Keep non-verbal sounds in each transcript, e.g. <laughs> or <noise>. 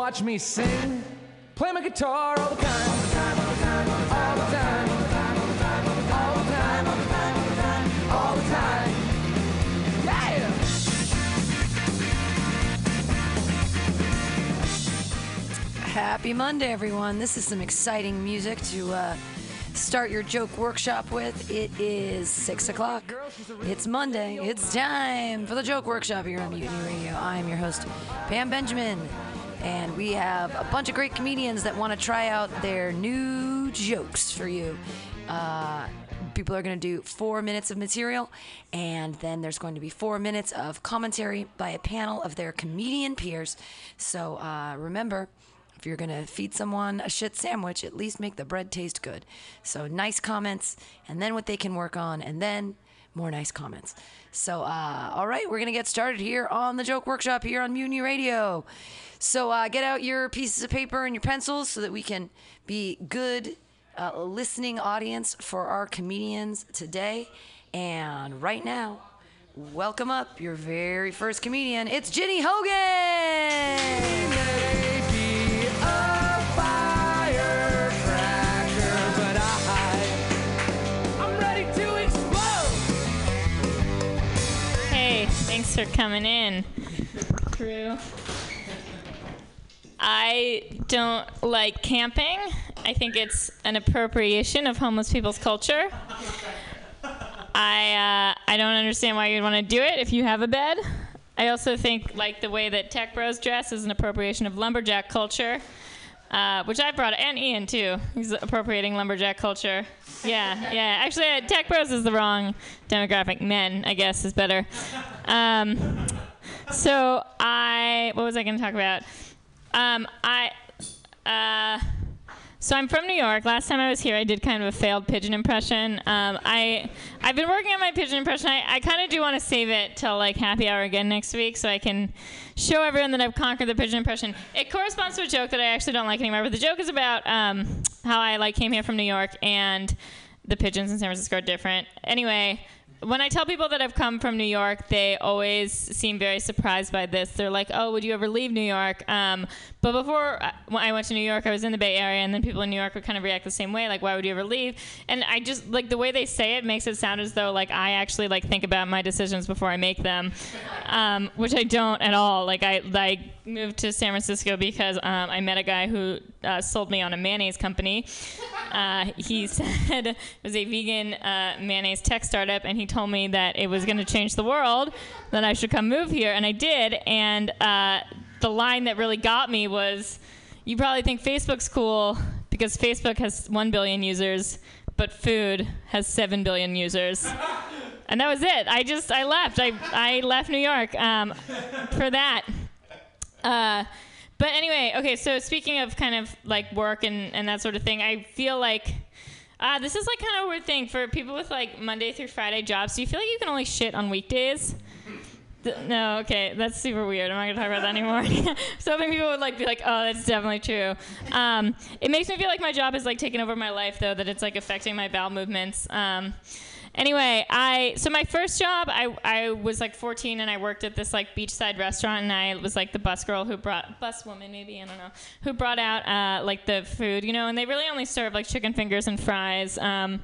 watch me sing. Play my guitar all the time. All the time, all the time, all the time, all the time! Happy Monday, everyone. This is some exciting music to uh, start your joke workshop with. It is 6 o'clock. It's Monday. It's time for the joke workshop here on Mutiny Radio. I'm your host, Pam Benjamin. And we have a bunch of great comedians that want to try out their new jokes for you. Uh, people are going to do four minutes of material, and then there's going to be four minutes of commentary by a panel of their comedian peers. So uh, remember, if you're going to feed someone a shit sandwich, at least make the bread taste good. So nice comments, and then what they can work on, and then more nice comments. So, uh, all right, we're going to get started here on the Joke Workshop here on Mutiny Radio. So, uh, get out your pieces of paper and your pencils so that we can be good uh, listening audience for our comedians today. And right now, welcome up your very first comedian. It's Ginny Hogan. Thanks for coming in, crew. I don't like camping. I think it's an appropriation of homeless people's culture. I uh, I don't understand why you'd want to do it if you have a bed. I also think like the way that tech bros dress is an appropriation of lumberjack culture, uh, which I brought and Ian too. He's appropriating lumberjack culture. Yeah, yeah. Actually, uh, tech bros is the wrong demographic. Men, I guess, is better. Um, so I what was I going to talk about? Um, I uh, so I'm from New York. Last time I was here, I did kind of a failed pigeon impression. Um, I I've been working on my pigeon impression. I, I kind of do want to save it till like happy hour again next week, so I can show everyone that I've conquered the pigeon impression. It corresponds to a joke that I actually don't like anymore. But the joke is about um, how I like came here from New York and the pigeons in San Francisco are different. Anyway, when I tell people that I've come from New York, they always seem very surprised by this. They're like, "Oh, would you ever leave New York?" Um, but before I- when I went to New York, I was in the Bay Area, and then people in New York would kind of react the same way, like, "Why would you ever leave?" And I just like the way they say it makes it sound as though like I actually like think about my decisions before I make them, um, which I don't at all. Like I I moved to San Francisco because um, I met a guy who uh, sold me on a mayonnaise company. Uh, he <laughs> said it was a vegan uh, mayonnaise tech startup, and he told me that it was going to change the world, that I should come move here, and I did. And uh, the line that really got me was, "You probably think Facebook's cool because Facebook has one billion users, but food has seven billion users." And that was it. I just I left. I I left New York um, for that. Uh, but anyway, okay, so speaking of kind of like work and, and that sort of thing, I feel like uh, this is like kind of a weird thing for people with like Monday through Friday jobs. Do you feel like you can only shit on weekdays? No, okay, that's super weird. I'm not gonna talk about that anymore. <laughs> so think people would like be like, "Oh, that's definitely true." Um, it makes me feel like my job is like taking over my life, though, that it's like affecting my bowel movements. Um, anyway, I so my first job, I I was like 14 and I worked at this like beachside restaurant, and I was like the bus girl who brought bus woman maybe I don't know who brought out uh, like the food, you know, and they really only serve like chicken fingers and fries. Um,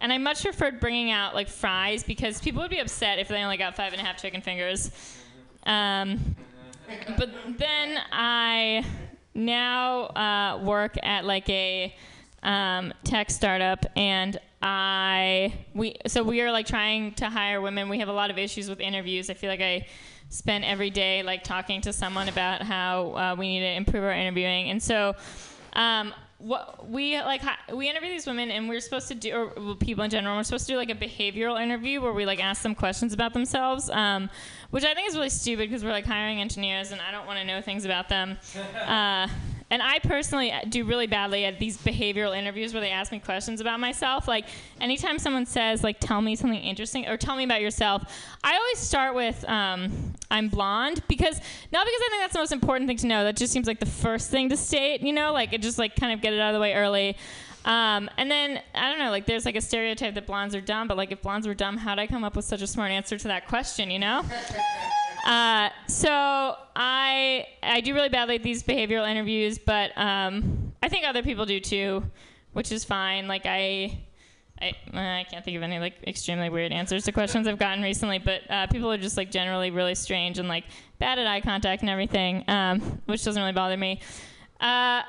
and I much preferred bringing out like fries because people would be upset if they only got five and a half chicken fingers. Um, but then I now uh, work at like a um, tech startup, and I we so we are like trying to hire women. We have a lot of issues with interviews. I feel like I spend every day like talking to someone about how uh, we need to improve our interviewing, and so. Um, what we like we interview these women and we're supposed to do or people in general we're supposed to do like a behavioral interview where we like ask them questions about themselves um, which i think is really stupid because we're like hiring engineers and i don't want to know things about them. <laughs> Uh, and I personally do really badly at these behavioral interviews where they ask me questions about myself. Like anytime someone says like tell me something interesting or tell me about yourself, I always start with um, I'm blonde because not because I think that's the most important thing to know. That just seems like the first thing to state. You know, like it just like kind of get it out of the way early. Um, and then I don't know, like there's like a stereotype that blondes are dumb, but like if blondes were dumb, how'd I come up with such a smart answer to that question? You know? <laughs> Uh, so I I do really badly at these behavioral interviews, but um, I think other people do too, which is fine. Like I. I, I can't think of any like extremely weird answers to questions I've gotten recently, but uh, people are just like generally really strange and like bad at eye contact and everything, um, which doesn't really bother me. Uh,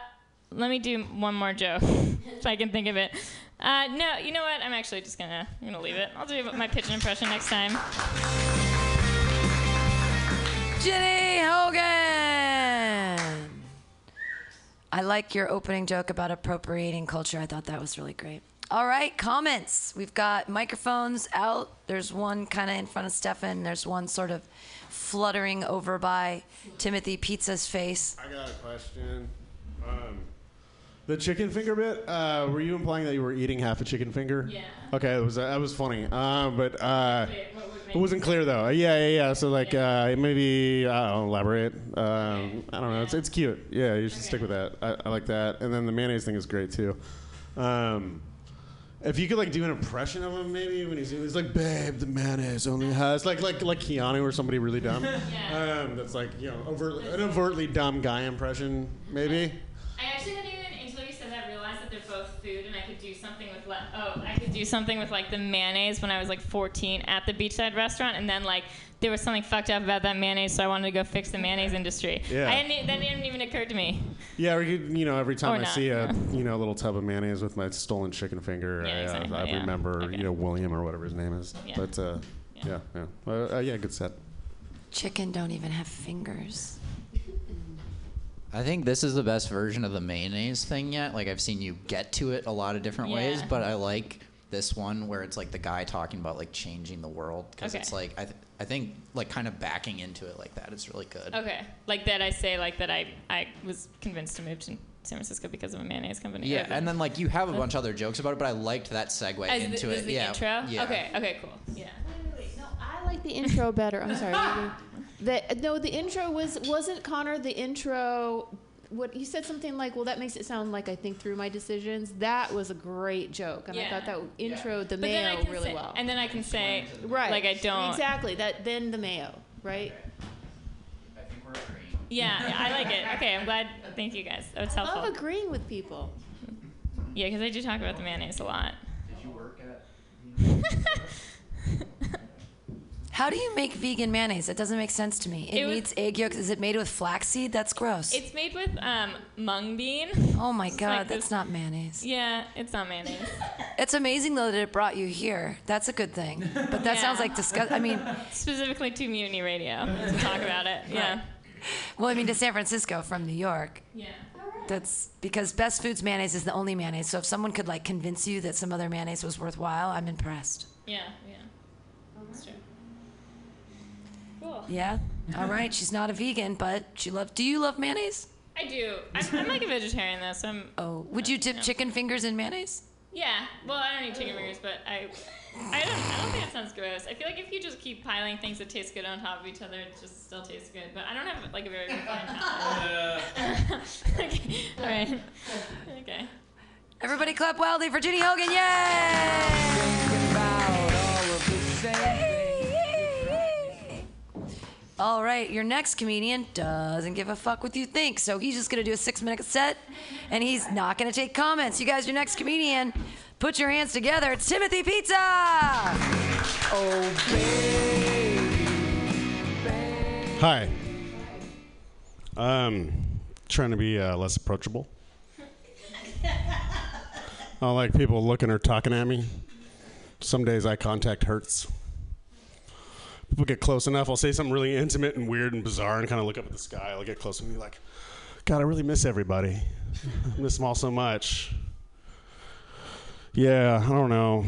let me do one more joke <laughs> if I can think of it. Uh, no, you know what? I'm actually just gonna I'm gonna leave it. I'll do my pigeon impression next time. Ginny Hogan. I like your opening joke about appropriating culture. I thought that was really great. All right, comments. We've got microphones out. There's one kind of in front of Stefan. There's one sort of fluttering over by Timothy Pizza's face. I got a question. Um, the chicken finger bit. Uh, were you implying that you were eating half a chicken finger? Yeah. Okay, that was that was funny. Um, but uh, it wasn't clear though. Uh, Yeah, yeah, yeah. So like uh, maybe I don't know, elaborate. Um, I don't know. It's it's cute. Yeah, you should stick with that. I, I like that. And then the mayonnaise thing is great too. Um, if you could like do an impression of him, maybe when he's he's like, "Babe, the mayonnaise only has like like like Keanu or somebody really dumb." <laughs> Yeah. Um, that's like you know overt, an overtly dumb guy impression, maybe. I actually didn't even until you said that realize that they're both food, and I could do something with le- oh I could do something with like the mayonnaise when I was like 14 at the beachside restaurant, and then like there was something fucked up about that mayonnaise, so I wanted to go fix the mayonnaise industry. Yeah. I didn't, that didn't even occur to me. Yeah, or you, you know, every time Or I not, see a yeah. you know little tub of mayonnaise with my stolen chicken finger, Yeah, I, uh, exactly, I yeah. remember Okay. you know William or whatever his name is. Yeah. But uh, yeah, yeah, Uh, uh, yeah, good set. Chicken don't even have fingers. I think this is the best version of the mayonnaise thing yet. Like I've seen you get to it a lot of different ways, but I like this one where it's like the guy talking about like changing the world because Okay. it's like I, th- I think like kind of backing into it like that is really good. Okay, like that I say like that I I was convinced to move to San Francisco because of a mayonnaise company. Yeah, and then like you have a bunch of other jokes about it, but I liked that segue As into this it. is the yeah, intro. Yeah. Okay. Okay. Cool. Yeah. No, I like the intro better. I'm sorry. <laughs> the, no, the intro was wasn't Connor. The intro, what you said something like, "Well, that makes it sound like I think through my decisions." That was a great joke, and I thought that intro the But then I mayo really say, well. and then I can say right, like I don't. exactly that. Then the mayo, right? I think we're agreeing. Yeah, yeah, I like it. Okay, I'm glad. Thank you guys. That was I helpful. love agreeing with people. Yeah, because I do talk about the mayonnaise a lot. Did you work at? <laughs> How do you make vegan mayonnaise? That doesn't make sense to me. It, It was- needs egg yolks. Is it made with flaxseed? That's gross. It's made with um, mung bean. oh my god, like that's this- not mayonnaise. Yeah, it's not mayonnaise. <laughs> It's amazing though that it brought you here. That's a good thing. But that Yeah. sounds like disgust. I mean, <laughs> Specifically to Mutiny Radio to talk about it. <laughs> Yeah. well, I mean to San Francisco from New York. Yeah. That's because Best Foods mayonnaise is the only mayonnaise. So if someone could like convince you that some other mayonnaise was worthwhile, I'm impressed. Yeah. Yeah. That's true. Cool. Yeah. All right. She's not a vegan, but she loves. Do you love mayonnaise? I do. I'm, I'm like a vegetarian though, so I'm. Oh, would you dip chicken fingers in mayonnaise? Yeah. Well, I don't eat chicken fingers, but I. I don't, I don't think it sounds gross. I feel like if you just keep piling things that taste good on top of each other, it just still tastes good. But I don't have like a very refined palate. <laughs> <laughs> okay. All right. Okay. Everybody clap wildly for Ginny Hogan! Yay! Thinking about all of the same All right, your next comedian doesn't give a fuck what you think, so he's just gonna do a six minute set and he's not gonna take comments. You guys, your next comedian, put your hands together. It's Timothy Pizza! Oh, baby. Hi. Um, trying to be uh, less approachable. I don't like people looking or talking at me. Some days eye contact hurts. People get close enough, I'll say something really intimate and weird and bizarre and kind of look up at the sky. I'll get close and be like, God, I really miss everybody. I miss them all so much. Yeah, I don't know.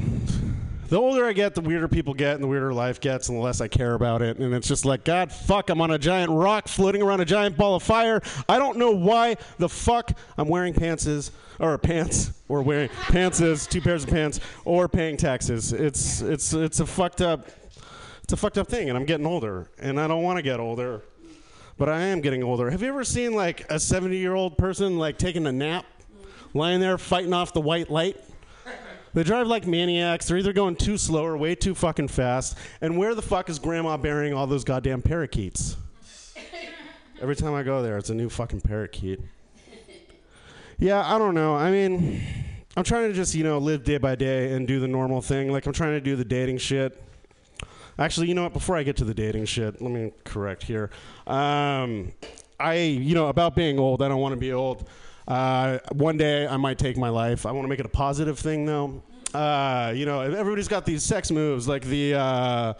The older I get, the weirder people get, and the weirder life gets, and the less I care about it. And it's just like, God, fuck, I'm on a giant rock floating around a giant ball of fire. I don't know why the fuck I'm wearing pantses, or pants, or wearing pantses, two pairs of pants, or paying taxes. It's it's it's a fucked up, it's a fucked up thing, and I'm getting older, and I don't want to get older, but I am getting older. Have you ever seen like a 70 year old person like taking a nap, lying there fighting off the white light? They drive like maniacs. They're either going too slow or way too fucking fast. And where the fuck is grandma burying all those goddamn parakeets? <laughs> Every time I go there, it's a new fucking parakeet. Yeah, I don't know. I mean, I'm trying to just, you know, live day by day and do the normal thing. Like, I'm trying to do the dating shit. Actually, you know what? Before I get to the dating shit, let me correct here. Um, I, you know, about being old, I don't want to be old. Uh, one day I might take my life. I want to make it a positive thing, though. Uh, you know, everybody's got these sex moves, like the. Uh,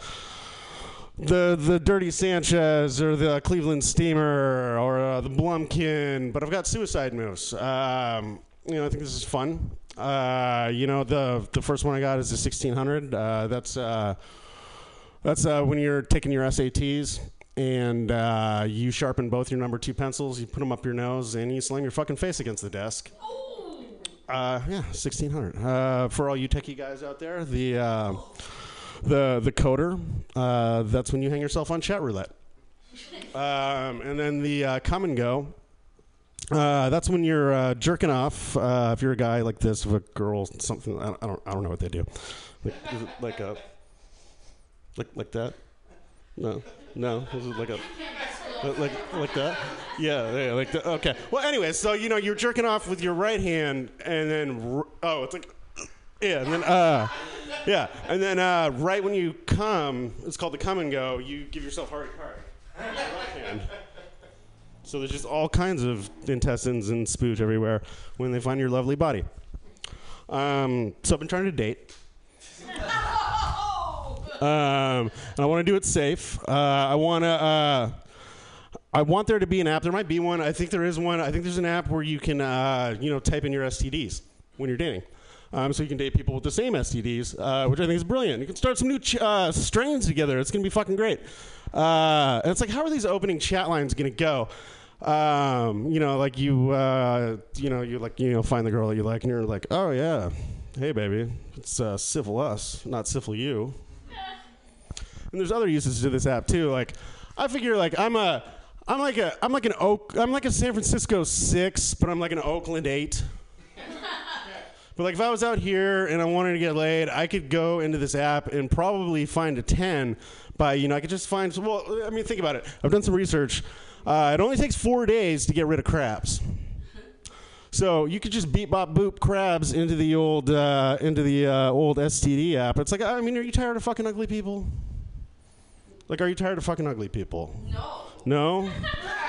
the the Dirty Sanchez or the Cleveland Steamer or uh, the Blumpkin, but I've got suicide moves. Um, you know, I think this is fun. Uh, you know, the the first one I got is the 1600. Uh, that's uh, that's uh, when you're taking your SATs and uh, you sharpen both your number two pencils, you put them up your nose, and you slam your fucking face against the desk. Uh, yeah, 1600. Uh, for all you techie guys out there, the uh, the the coder. Uh, that's when you hang yourself on chat roulette. Um, and then the uh, come and go. Uh, that's when you're uh, jerking off. Uh, if you're a guy like this, if a girl, something I don't, I don't, I don't know what they do. Like, like a, like like that? No, no. Is it like a, like like that? Yeah, yeah, like that. Okay. Well, anyway, so you know you're jerking off with your right hand, and then oh, it's like yeah, and then uh, yeah, and then uh, right when you come, it's called the come and go. You give yourself heart heart. Right. So there's just all kinds of intestines and spooge everywhere when they find your lovely body. Um, so I've been trying to date. Um, and I want to do it safe. Uh, I want to. Uh, I want there to be an app. There might be one. I think there is one. I think there's an app where you can, uh, you know, type in your STDs when you're dating. Um, so you can date people with the same STDs, uh, which I think is brilliant. You can start some new ch- uh, strains together. It's to be fucking great. Uh, and it's like, how are these opening chat lines to go? Um, you know, like you, uh, you know, you like, you know, find the girl that you like, and you're like, oh yeah, hey baby, it's uh, civil us, not civil you. And there's other uses to this app too. Like, I figure like I'm a, I'm like a, I'm like an Oak, I'm like a San Francisco six, but I'm like an Oakland eight. <laughs> But like if I was out here and I wanted to get laid, I could go into this app and probably find a 10 by, you know, I could just find, well, I mean, think about it. I've done some research. Uh, it only takes four days to get rid of crabs. So you could just beat bop boop crabs into the old uh, into the uh, old STD app. It's like I mean, are you tired of fucking ugly people? Like, are you tired of fucking ugly people? No. No.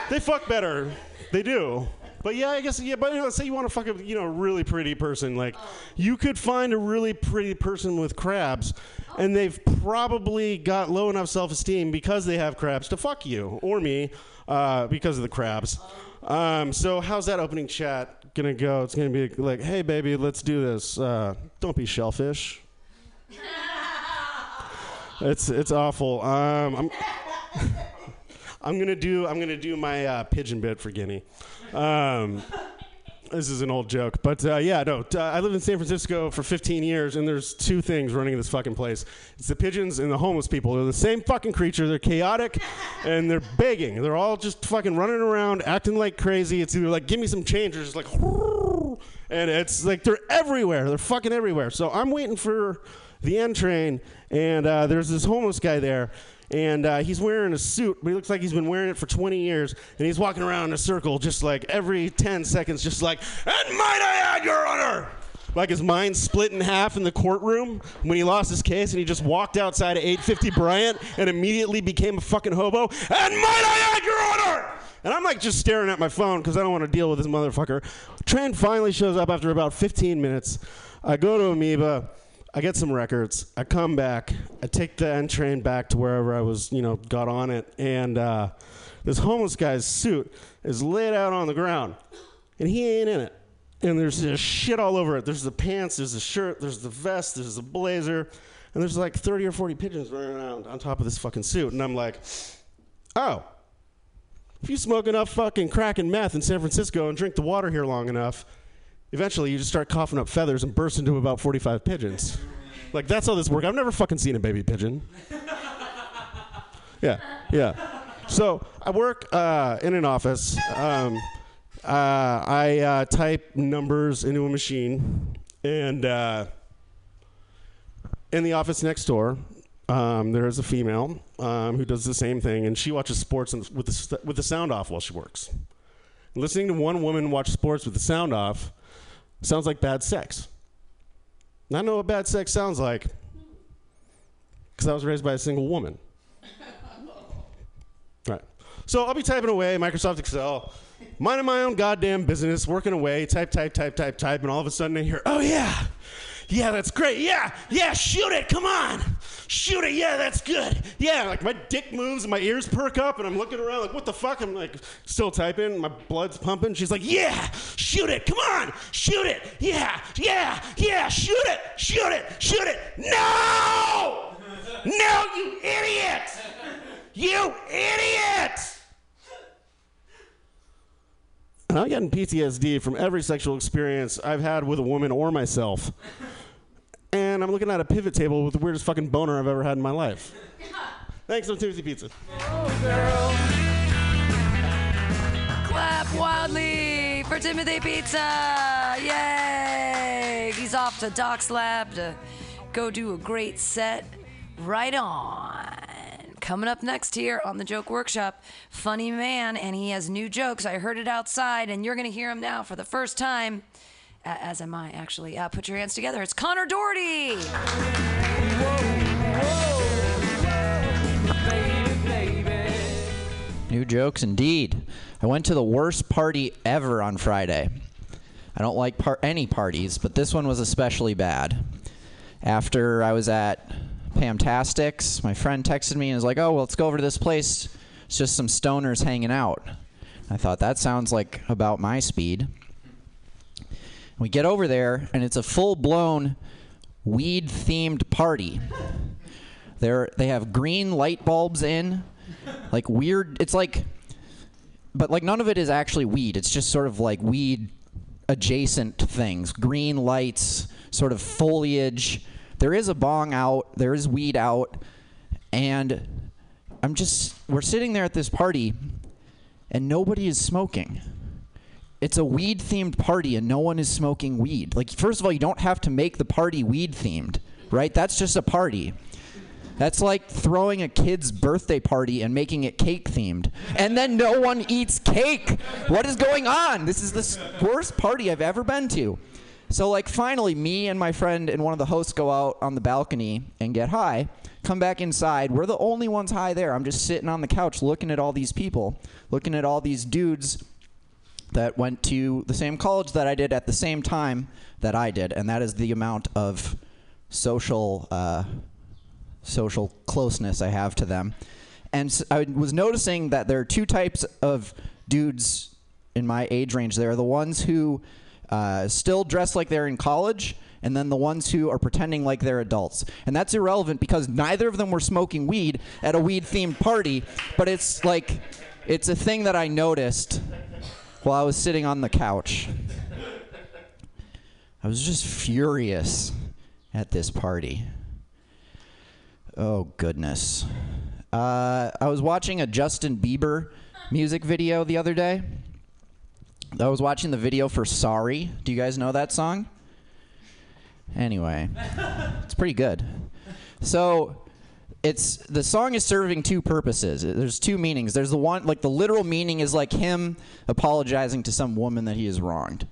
they fuck better. They do. But yeah, I guess yeah. But you know, let's say you want to fuck a you know really pretty person. Like, you could find a really pretty person with crabs, and they've probably got low enough self-esteem because they have crabs to fuck you or me uh, because of the crabs. Um, so how's that opening chat gonna go? It's gonna be like, hey baby, let's do this. Uh, don't be shellfish. <laughs> It's it's awful. Um, I'm <laughs> I'm gonna do I'm gonna do my uh, pigeon bit for Ginny. Um, this is an old joke, but uh, yeah, no. Uh, I lived in San Francisco for 15 years, and there's two things running in this fucking place. It's the pigeons and the homeless people. They're the same fucking creature. They're chaotic, and they're begging. They're all just fucking running around, acting like crazy. It's either like, give me some change, or just like, <laughs> and it's like they're everywhere. They're fucking everywhere. So I'm waiting for the N train, and uh, there's this homeless guy there, and uh, he's wearing a suit, but he looks like he's been wearing it for 20 years, and he's walking around in a circle, just like every 10 seconds, just like, and might I add, Your Honor. Like his mind split in half in the courtroom when he lost his case, and he just walked outside of 850 Bryant and immediately became a fucking hobo. And might I add, Your Honor. And I'm like just staring at my phone because I don't want to deal with this motherfucker. Train finally shows up after about 15 minutes. I go to Amoeba. I get some records. I come back. I take the N train back to wherever I was, you know, got on it. And uh, this homeless guy's suit is laid out on the ground, and he ain't in it. And there's just shit all over it. There's the pants, there's the shirt, there's the vest, there's the blazer, and there's like 30 or 40 pigeons running around on top of this fucking suit. And I'm like, oh, if you smoke enough fucking crack and meth in San Francisco and drink the water here long enough, eventually you just start coughing up feathers and burst into about 45 pigeons. Like, that's how this works. I've never fucking seen a baby pigeon. Yeah, yeah. So I work uh, in an office. Um, uh, I uh, type numbers into a machine, and uh, in the office next door, um, there is a female um, who does the same thing, and she watches sports with the with the sound off while she works. Listening to one woman watch sports with the sound off sounds like bad sex. And I know what bad sex sounds like because I was raised by a single woman. right. So I'll be typing away Microsoft Excel, minding my own goddamn business, working away, type, type, type, type, type, and all of a sudden I hear, oh yeah, yeah, that's great, yeah, yeah, shoot it, come on, shoot it, yeah, that's good, yeah. Like my dick moves and my ears perk up, and I'm looking around like, what the fuck? I'm like still typing, my blood's pumping. She's like, yeah, shoot it, come on, shoot it, yeah, yeah, yeah, shoot it, shoot it, shoot it. No, no, you idiot, you idiot. And I'm getting PTSD from every sexual experience I've had with a woman or myself. And I'm looking at a pivot table with the weirdest fucking boner I've ever had in my life. Thanks, I'm Timothy Pizza. Clap wildly for Timothy Pizza! Yay! He's off to Doc's Lab to go do a great set. Right on. Coming up next here on the Joke Workshop, funny man, and he has new jokes. I heard it outside, and you're going to hear him now for the first time. As am I, actually. Uh, put your hands together. It's Connor Doherty. New jokes indeed. I went to the worst party ever on Friday. I don't like par- any parties, but this one was especially bad. After I was at Pamtastics, my friend texted me and was like, "Oh, well, let's go over to this place. It's just some stoners hanging out." I thought that sounds like about my speed. We get over there, and it's a full-blown weed-themed party. They're, they have green light bulbs in, like weird. It's like, but like none of it is actually weed. It's just sort of like weed adjacent things. Green lights, sort of foliage. There is a bong out. There is weed out, and I'm just we're sitting there at this party, and nobody is smoking. It's a weed themed party, and no one is smoking weed. Like first of all, you don't have to make the party weed themed, right? That's just a party. That's like throwing a kid's birthday party and making it cake themed. And then no one eats cake. What is going on? This is the worst party I've ever been to. So, like, finally, me and my friend and one of the hosts go out on the balcony and get high. Come back inside. We're the only ones high there. I'm just sitting on the couch looking at all these people, looking at all these dudes that went to the same college that I did at the same time that I did, and that is the amount of social uh, social closeness I have to them. And I was noticing that there are two types of dudes in my age range. There are the ones who uh, still dress like they're in college. And then the ones who are pretending like they're adults. And that's irrelevant because neither of them were smoking weed at a weed themed party. But it's like, it's a thing that I noticed while I was sitting on the couch. I was just furious at this party. Oh, goodness. Uh, I was watching a Justin Bieber music video the other day. I was watching the video for Sorry. Do you guys know that song? Anyway, it's pretty good. So, it's the song is serving two purposes. There's two meanings. There's the one like the literal meaning is like him apologizing to some woman that he has wronged.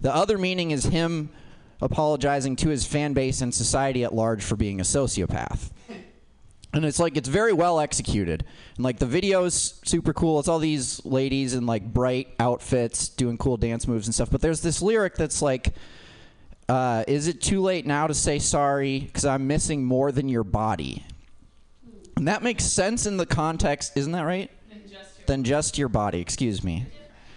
The other meaning is him apologizing to his fan base and society at large for being a sociopath. And it's like it's very well executed. And like the video's super cool. It's all these ladies in like bright outfits doing cool dance moves and stuff. But there's this lyric that's like uh, is it too late now to say sorry because I'm missing more than your body? And that makes sense in the context, isn't that right? Than just your body, excuse me.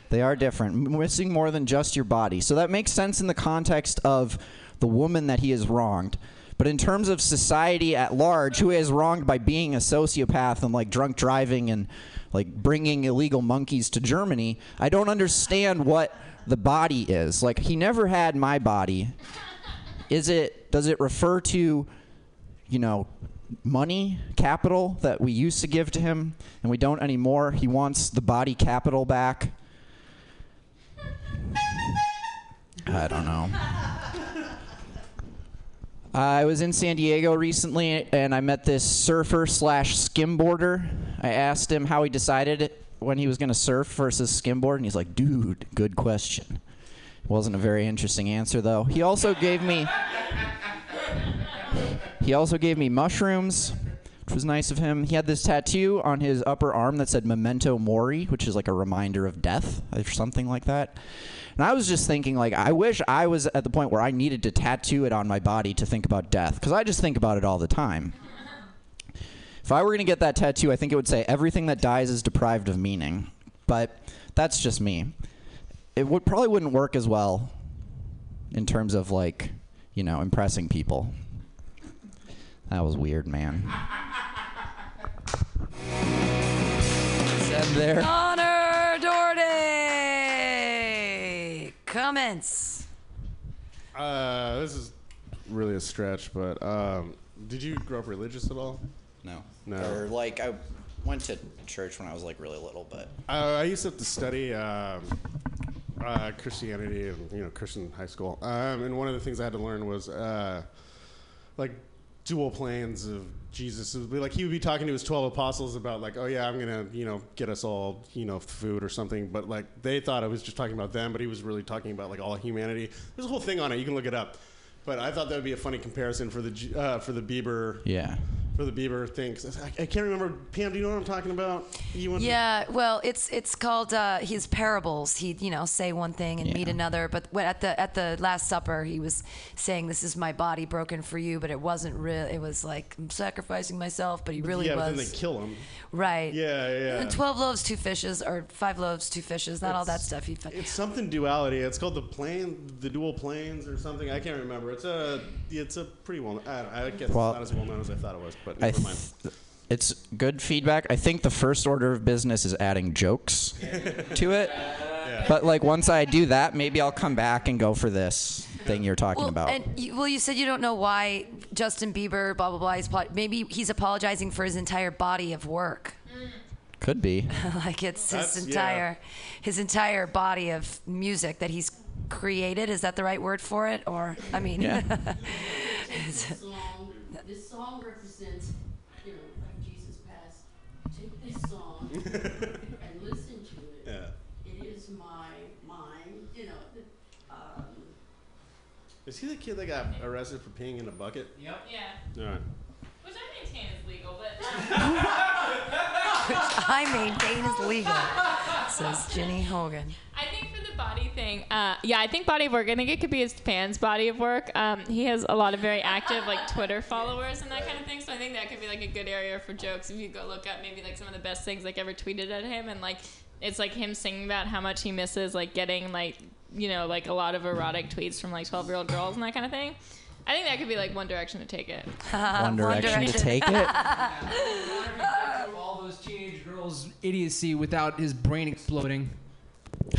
They are different. Missing more than just your body. So that makes sense in the context of the woman that he has wronged. But in terms of society at large, who is wronged by being a sociopath and like drunk driving and like bringing illegal monkeys to Germany, I don't understand what the body is. Like he never had my body. Is it does it refer to you know, money, capital that we used to give to him and we don't anymore. He wants the body capital back. I don't know. I was in San Diego recently, and I met this surfer slash skimboarder. I asked him how he decided when he was going to surf versus skimboard, and he's like, "Dude, good question." Wasn't a very interesting answer though. He also gave me he also gave me mushrooms, which was nice of him. He had this tattoo on his upper arm that said "Memento Mori," which is like a reminder of death or something like that. And I was just thinking, like, I wish I was at the point where I needed to tattoo it on my body to think about death, because I just think about it all the time. If I were going to get that tattoo, I think it would say, everything that dies is deprived of meaning. But that's just me. It would probably wouldn't work as well in terms of, like, you know, impressing people. That was weird, man. Said there. Connor Doherty. Comments. Uh, this is really a stretch, but um, did you grow up religious at all? No. No. Or like I went to church when I was like really little, but Uh, I used to have to study um, uh, Christianity and you know Christian high school, um, and one of the things I had to learn was uh, like dual planes of Jesus. Like he would be talking to his twelve apostles about like, oh yeah, I'm gonna you know get us all you know food or something, but like they thought I was just talking about them, but he was really talking about like all humanity. There's a whole thing on it. You can look it up. But I thought that would be a funny comparison for the uh, for the Bieber yeah. For the Bieber thing. 'Cause I, I can't remember. Pam, do you know what I'm talking about? You went to- Yeah, well, it's it's called uh, his parables. He you know say one thing and meet another. But when- at the at the Last Supper, he was saying, "This is my body broken for you," but it wasn't real. It was like I'm sacrificing myself, but he really yeah, was but then they kill him. right. Yeah, yeah. And Twelve loaves, two fishes, or five loaves, two fishes. Not all that It's- stuff. He, It's something duality. It's called the plane, the dual planes, or something. I can't remember. It's a, it's a pretty well. I, I guess Well, it's not as well known as I thought it was, but I never mind. it's good feedback. I think the first order of business is adding jokes <laughs> to it. But like once I do that, maybe I'll come back and go for this thing you're talking well, about. and you, well, you said you don't know why Justin Bieber, blah blah blah. He's apo- maybe he's apologizing for his entire body of work. Could be. <laughs> like it's That's- his yeah. entire his entire body of music that he's created is that the right word for it or i mean Yeah. <laughs> song, this song represents, you know, like Jesus passed. Take this song <laughs> and listen to it. Yeah. It is my mind, you know. Um, Is he the kid that got arrested for peeing in a bucket? Yep. Yeah. All right. Which I maintain is legal, but <laughs> <laughs> i maintain is legal says ginny hogan I think for the body thing, uh, yeah, I think body of work. I think it could be his fans' body of work. Um, he has a lot of very active like Twitter followers and that kind of thing. So I think that could be like a good area for jokes. If you go look up maybe like some of the best things like ever tweeted at him, and like it's like him singing about how much he misses like getting like you know like a lot of erotic tweets from like twelve year old girls and that kind of thing. I think that could be like one direction to take it. <laughs> One direction to Direction. <laughs> take it. all those teenage girls' idiocy without his brain exploding. <laughs>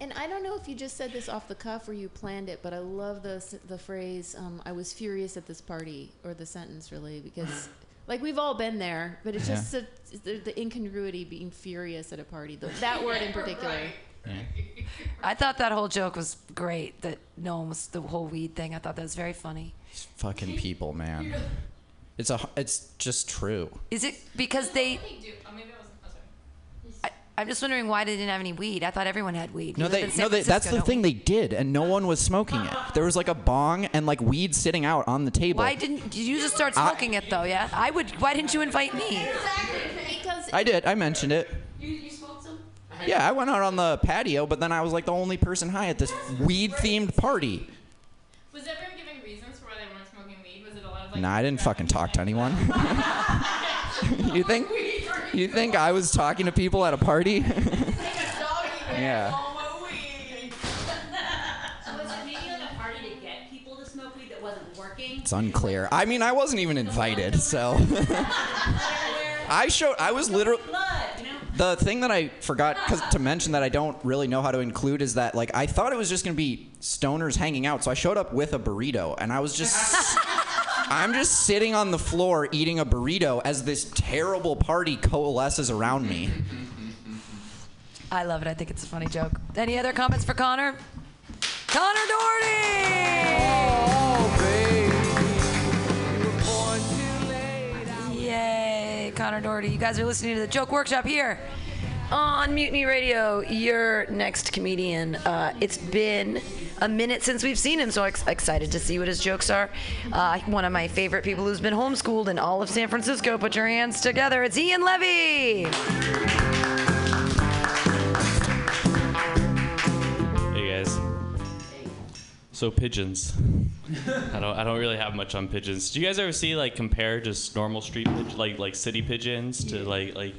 And I don't know if you just said this off the cuff or you planned it, but I love the the phrase um, "I was furious at this party" or the sentence really because. <laughs> Like we've all been there, but it's just a, the, the incongruity being furious at a party. The, that word in <laughs> particular. i thought that whole joke was great that no one was the whole weed thing i thought that was very funny These fucking people, man. It's a. It's just true. is it because they I think do. Oh, maybe that was. Oh, sorry. I, i'm just wondering why they didn't have any weed i thought everyone had weed No, they, no, they, that's the don't thing. we? They did, and no one was smoking it. There was like a bong and like weed sitting out on the table. why didn't did you just start I- smoking it though yeah i would why didn't you invite me Because I did. I mentioned it. you, you smoked some? Yeah, I went out on the patio, but then I was like the only person high at this weed-themed party. Was everyone giving reasons for why they weren't smoking weed? Was it a lot of like? Nah, I didn't fucking talk to anyone. <laughs> <laughs> you think? You think I was talking to people at a party? <laughs> <laughs> yeah. So was it maybe like a party to get people to smoke weed that wasn't working? It's unclear. I mean, I wasn't even invited, so <laughs> I showed. I was literally. Blood, you know? The thing that I forgot 'cause to mention that I don't really know how to include is that like I thought it was just gonna be stoners hanging out, so I showed up with a burrito and I was just I'm just sitting on the floor eating a burrito as this terrible party coalesces around me. I love it. I think it's a funny joke. Any other comments for Connor? Connor Doherty! Oh, babe. Yay, Connor Doherty. You guys are listening to the Joke Workshop here on Mutiny Radio. Your next comedian. Uh, it's been a minute since we've seen him, so I'm ex- excited to see what his jokes are. Uh, one of my favorite people who's been homeschooled in all of San Francisco. Put your hands together. It's Ian Levy. Hey guys. So pigeons. I don't. I don't really have much on pigeons. Do you guys ever see like compare just normal street pigeons, like like city pigeons, to like like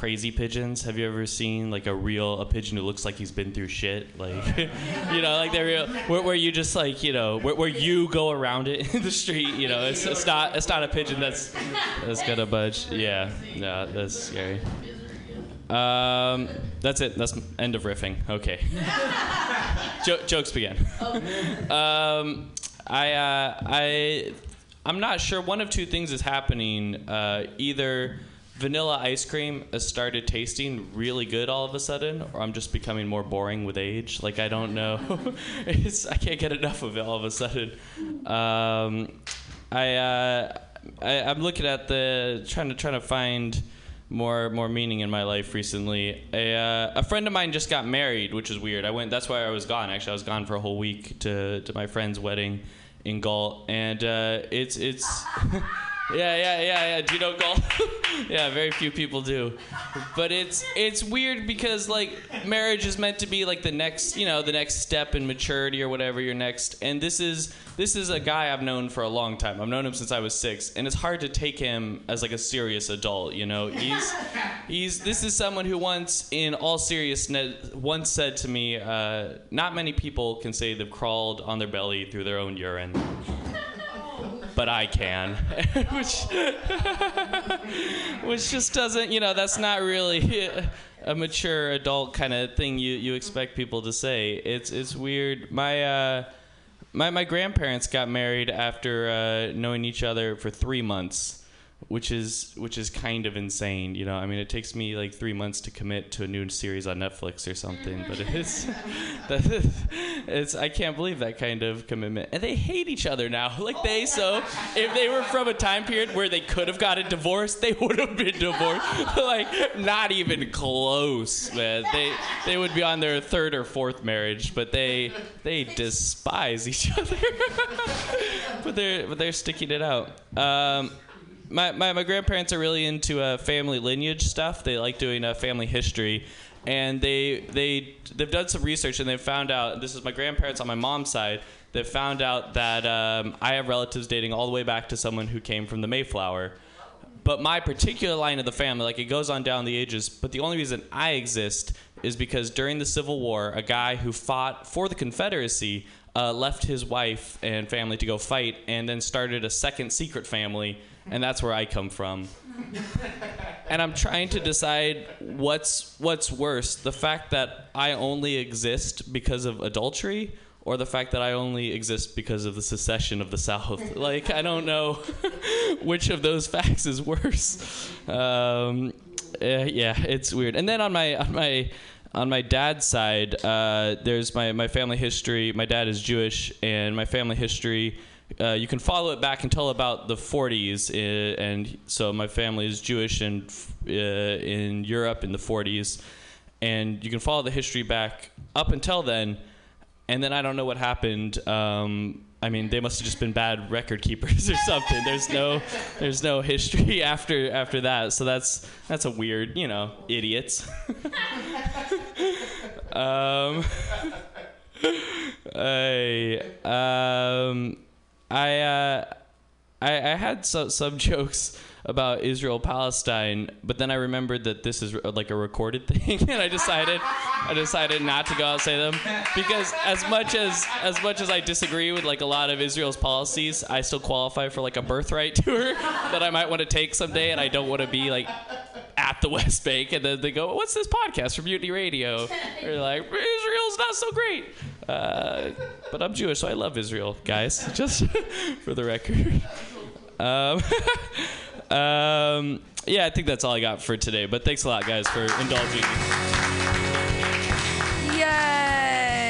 crazy pigeons? Have you ever seen like a real a pigeon who looks like he's been through shit? Like, <laughs> you know, like they're real. Where, where you just like you know where, where you go around it in the street. You know, it's, it's not it's not a pigeon that's that's gonna budge. Yeah, no, that's scary. Um, that's it. That's end of riffing. Okay. <laughs> Jo- jokes begin. <laughs> um, I, uh, I, I'm not sure. One of two things is happening. Uh, either vanilla ice cream has started tasting really good all of a sudden, or I'm just becoming more boring with age. Like I don't know. <laughs> I can't get enough of it all of a sudden. Um, I, uh, I, I'm looking at the trying to trying to find more more meaning in my life recently. A uh, a friend of mine just got married, which is weird. I went. That's why I was gone. Actually, I was gone for a whole week to to my friend's wedding in Galt, and uh, it's it's. <laughs> Yeah, yeah, yeah, yeah. Do you know Galt? <laughs> yeah, very few people do. But it's it's weird because like marriage is meant to be like the next, you know, the next step in maturity or whatever your next. And this is this is a guy I've known for a long time. I've known him since I was 6, and it's hard to take him as like a serious adult, you know. He's he's this is someone who once in all seriousness once said to me, uh, not many people can say they've crawled on their belly through their own urine but I can, <laughs> which <laughs> which just doesn't, you know, that's not really a mature adult kind of thing you, you expect people to say. It's it's weird. My uh, my my grandparents got married after uh, knowing each other for three months. Which is which is kind of insane, you know. I mean, it takes me like three months to commit to a new series on Netflix or something, but it's <laughs> it's I can't believe that kind of commitment. And they hate each other now, <laughs> like they so if they were from a time period where they could have gotten divorced, they would have been divorced. <laughs> like not even close, man. They they would be on their third or fourth marriage, but they they despise each other. but they're but they're sticking it out. Um, my, my, my grandparents are really into uh, family lineage stuff. They like doing uh, family history, and they they they've done some research and they've found out. This is my grandparents on my mom's side. They found out that um, I have relatives dating all the way back to someone who came from the Mayflower. But my particular line of the family, like it goes on down the ages. But the only reason I exist is because during the Civil War, a guy who fought for the Confederacy uh, left his wife and family to go fight, and then started a second secret family, and that's where I come from. and I'm trying to decide what's what's worse: the fact that I only exist because of adultery, or the fact that I only exist because of the secession of the South. <laughs> like I don't know <laughs> which of those facts is worse. Um, uh, yeah, it's weird. And then on my on my on my dad's side, uh, there's my, my family history. My dad is Jewish, and my family history, uh, you can follow it back until about the 40s. Uh, and so my family is Jewish in, uh, in Europe in the 40s. And you can follow the history back up until then. And then I don't know what happened. Um, I mean, they must have just been bad record keepers or something. There's no, there's no history <laughs> after after that. So that's that's a weird, you know, idiots. <laughs> um, <laughs> I um, I uh, I, I had some some <laughs> jokes about Israel Palestine, but then I remembered that this is uh, like a recorded <laughs> thing, and I decided I decided not to go out and say them because as much as as much as I disagree with like a lot of Israel's policies, I still qualify for like a birthright <laughs> tour that I might want to take someday, and I don't want to be like at the <laughs> West Bank, and then they go, "What's this podcast from Mutiny Radio?" They're like, "Israel's not so great." Uh, but I'm Jewish, so I love Israel, guys. Just for the record. Um, um, yeah, I think that's all I got for today. But thanks a lot, guys, for indulging. Yay!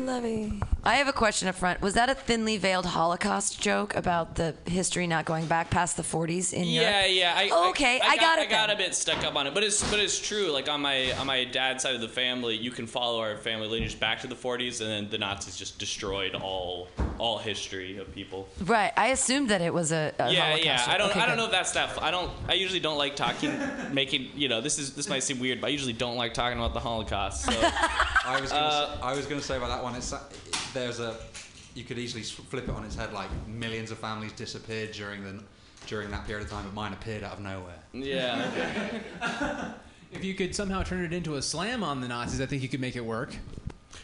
Levy. I have a question up front. Was that a thinly veiled Holocaust joke about the history not going back past the 40s in Yeah, Europe? yeah. I, Oh, okay, I got I it got then. a bit stuck up on it, but it's but it's true. Like on my on my dad's side of the family, you can follow our family lineage back to the 40s, and then the Nazis just destroyed all all history of people. Right. I assumed that it was a, a yeah, Holocaust yeah. joke. I don't Okay, I don't good. know if that's that. f- I don't. I usually don't like talking, <laughs> making. You know, this is this might seem weird, but I usually don't like talking about the Holocaust. So <laughs> I was gonna, Uh, say, I was going to say about that one. It's uh, there's a you could easily flip it on its head. Like millions of families disappeared during the during that period of time, but mine appeared out of nowhere. yeah. <laughs> If you could somehow turn it into a slam on the Nazis, I think you could make it work.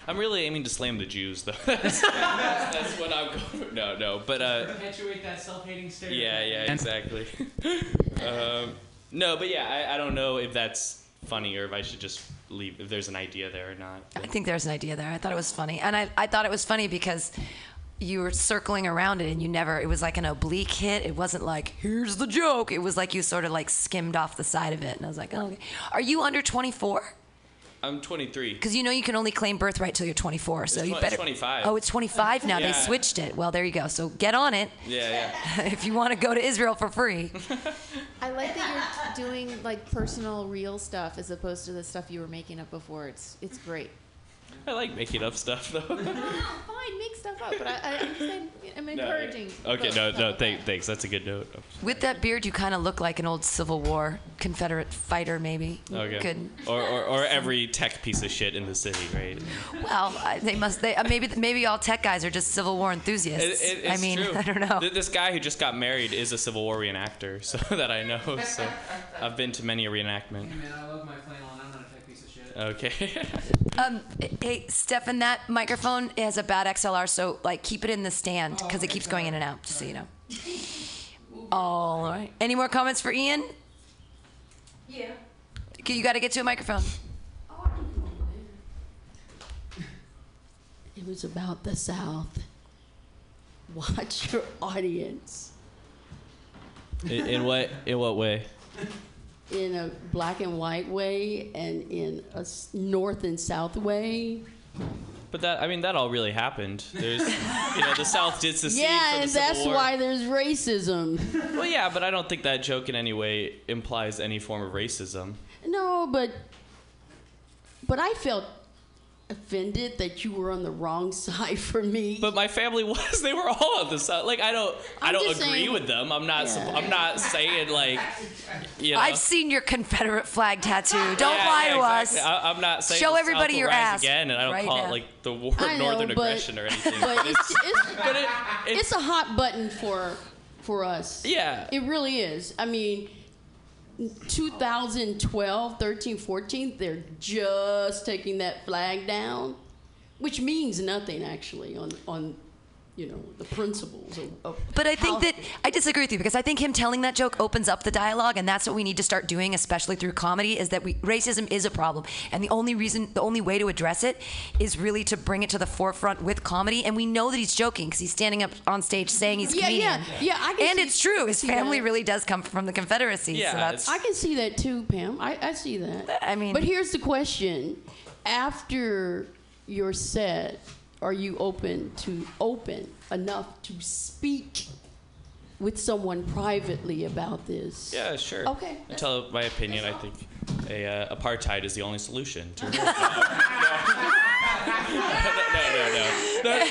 I'm really aiming to slam the Jews, though. <laughs> that's, that's what I'm going. For. No, no, but uh, Perpetuate that self-hating stereotype. Yeah, yeah, exactly. <laughs> um, no, but yeah, I, I don't know if that's funny or if I should just leave if there's an idea there or not. I think there's an idea there. I thought it was funny. And I, I thought it was funny because you were circling around it and you never, it was like an oblique hit. It wasn't like, here's the joke. It was like you sort of like skimmed off the side of it. And I was like, oh, okay. Are you under 24? I'm 23. Because you know you can only claim birthright till you're 24. So It's you tw- it's better. 25. Oh, it's 25 now. They switched it. Well, there you go. So get on it Yeah, yeah. <laughs> if you want to go to Israel for free. <laughs> I like that you're doing like personal, real stuff as opposed to the stuff you were making up before. It's it's great. I like making up stuff though. No, fine, make stuff up, but I, I, I'm, saying, I'm encouraging. Okay, both no, no, like thank, thanks. That's a good note. With that beard, you kind of look like an old Civil War Confederate fighter, maybe. Okay. Could Or, or, or every tech piece of shit in the city, right? Well, I- they must. They, uh, maybe maybe all tech guys are just Civil War enthusiasts. It- it- I it's mean, true. <laughs> I don't know. Th- This guy who just got married is a Civil War reenactor, <laughs> so that I know. So <laughs> I've been to many a reenactment. Man, I love my flannel, Okay. <laughs> Um, hey, Stefan, that microphone has a bad XLR, so like keep it in the stand because it keeps going in and out. Just so you know. All right. Any more comments for Ian? Yeah. Okay, You got to get to a microphone. Oh, I can go over there. It was about the South. Watch your audience. in, in what in what way? <laughs> in a black and white way and in a s- north and south way. But that I mean that all really happened. There's <laughs> you know the South did secede yeah, from the and Civil that's War. why there's racism. <laughs> Well, yeah, but I don't think that joke in any way implies any form of racism. no, but but I felt offended that you were on the wrong <laughs> side for me. But my family was they were all on the side. Like I don't I I'm don't agree saying- with them. I'm not Yeah. I'm not saying like you know. I've seen your Confederate flag tattoo. Don't Yeah, lie yeah, to exactly. us. I, I'm not saying Show everybody your ass again, and I don't right call now. it like the war know, northern but- aggression or anything. but it's, it's, <laughs> but it, it's, it's a hot button for for us. Yeah. It really is. I mean, 2012, 13, 14, they're just taking that flag down, which means nothing actually on on you know the principles of. of But I think that I disagree with you because I think him telling that joke opens up the dialogue, and that's what we need to start doing, especially through comedy. Is that we racism is a problem, and the only reason, the only way to address it, is really to bring it to the forefront with comedy. And we know that he's joking because he's standing up on stage saying he's a Yeah, comedian. yeah, yeah, I can and see- it's true. His family that. really does come from the Confederacy. Yeah, so that's I can see that too, Pam. I, I see that. I mean- but here's the question: After your set, are you open to open enough to speak with someone privately about this? yeah, sure. Okay. I tell my opinion. I think a uh, apartheid is the only solution. To <laughs> <laughs> <laughs> no, no, no, no, no,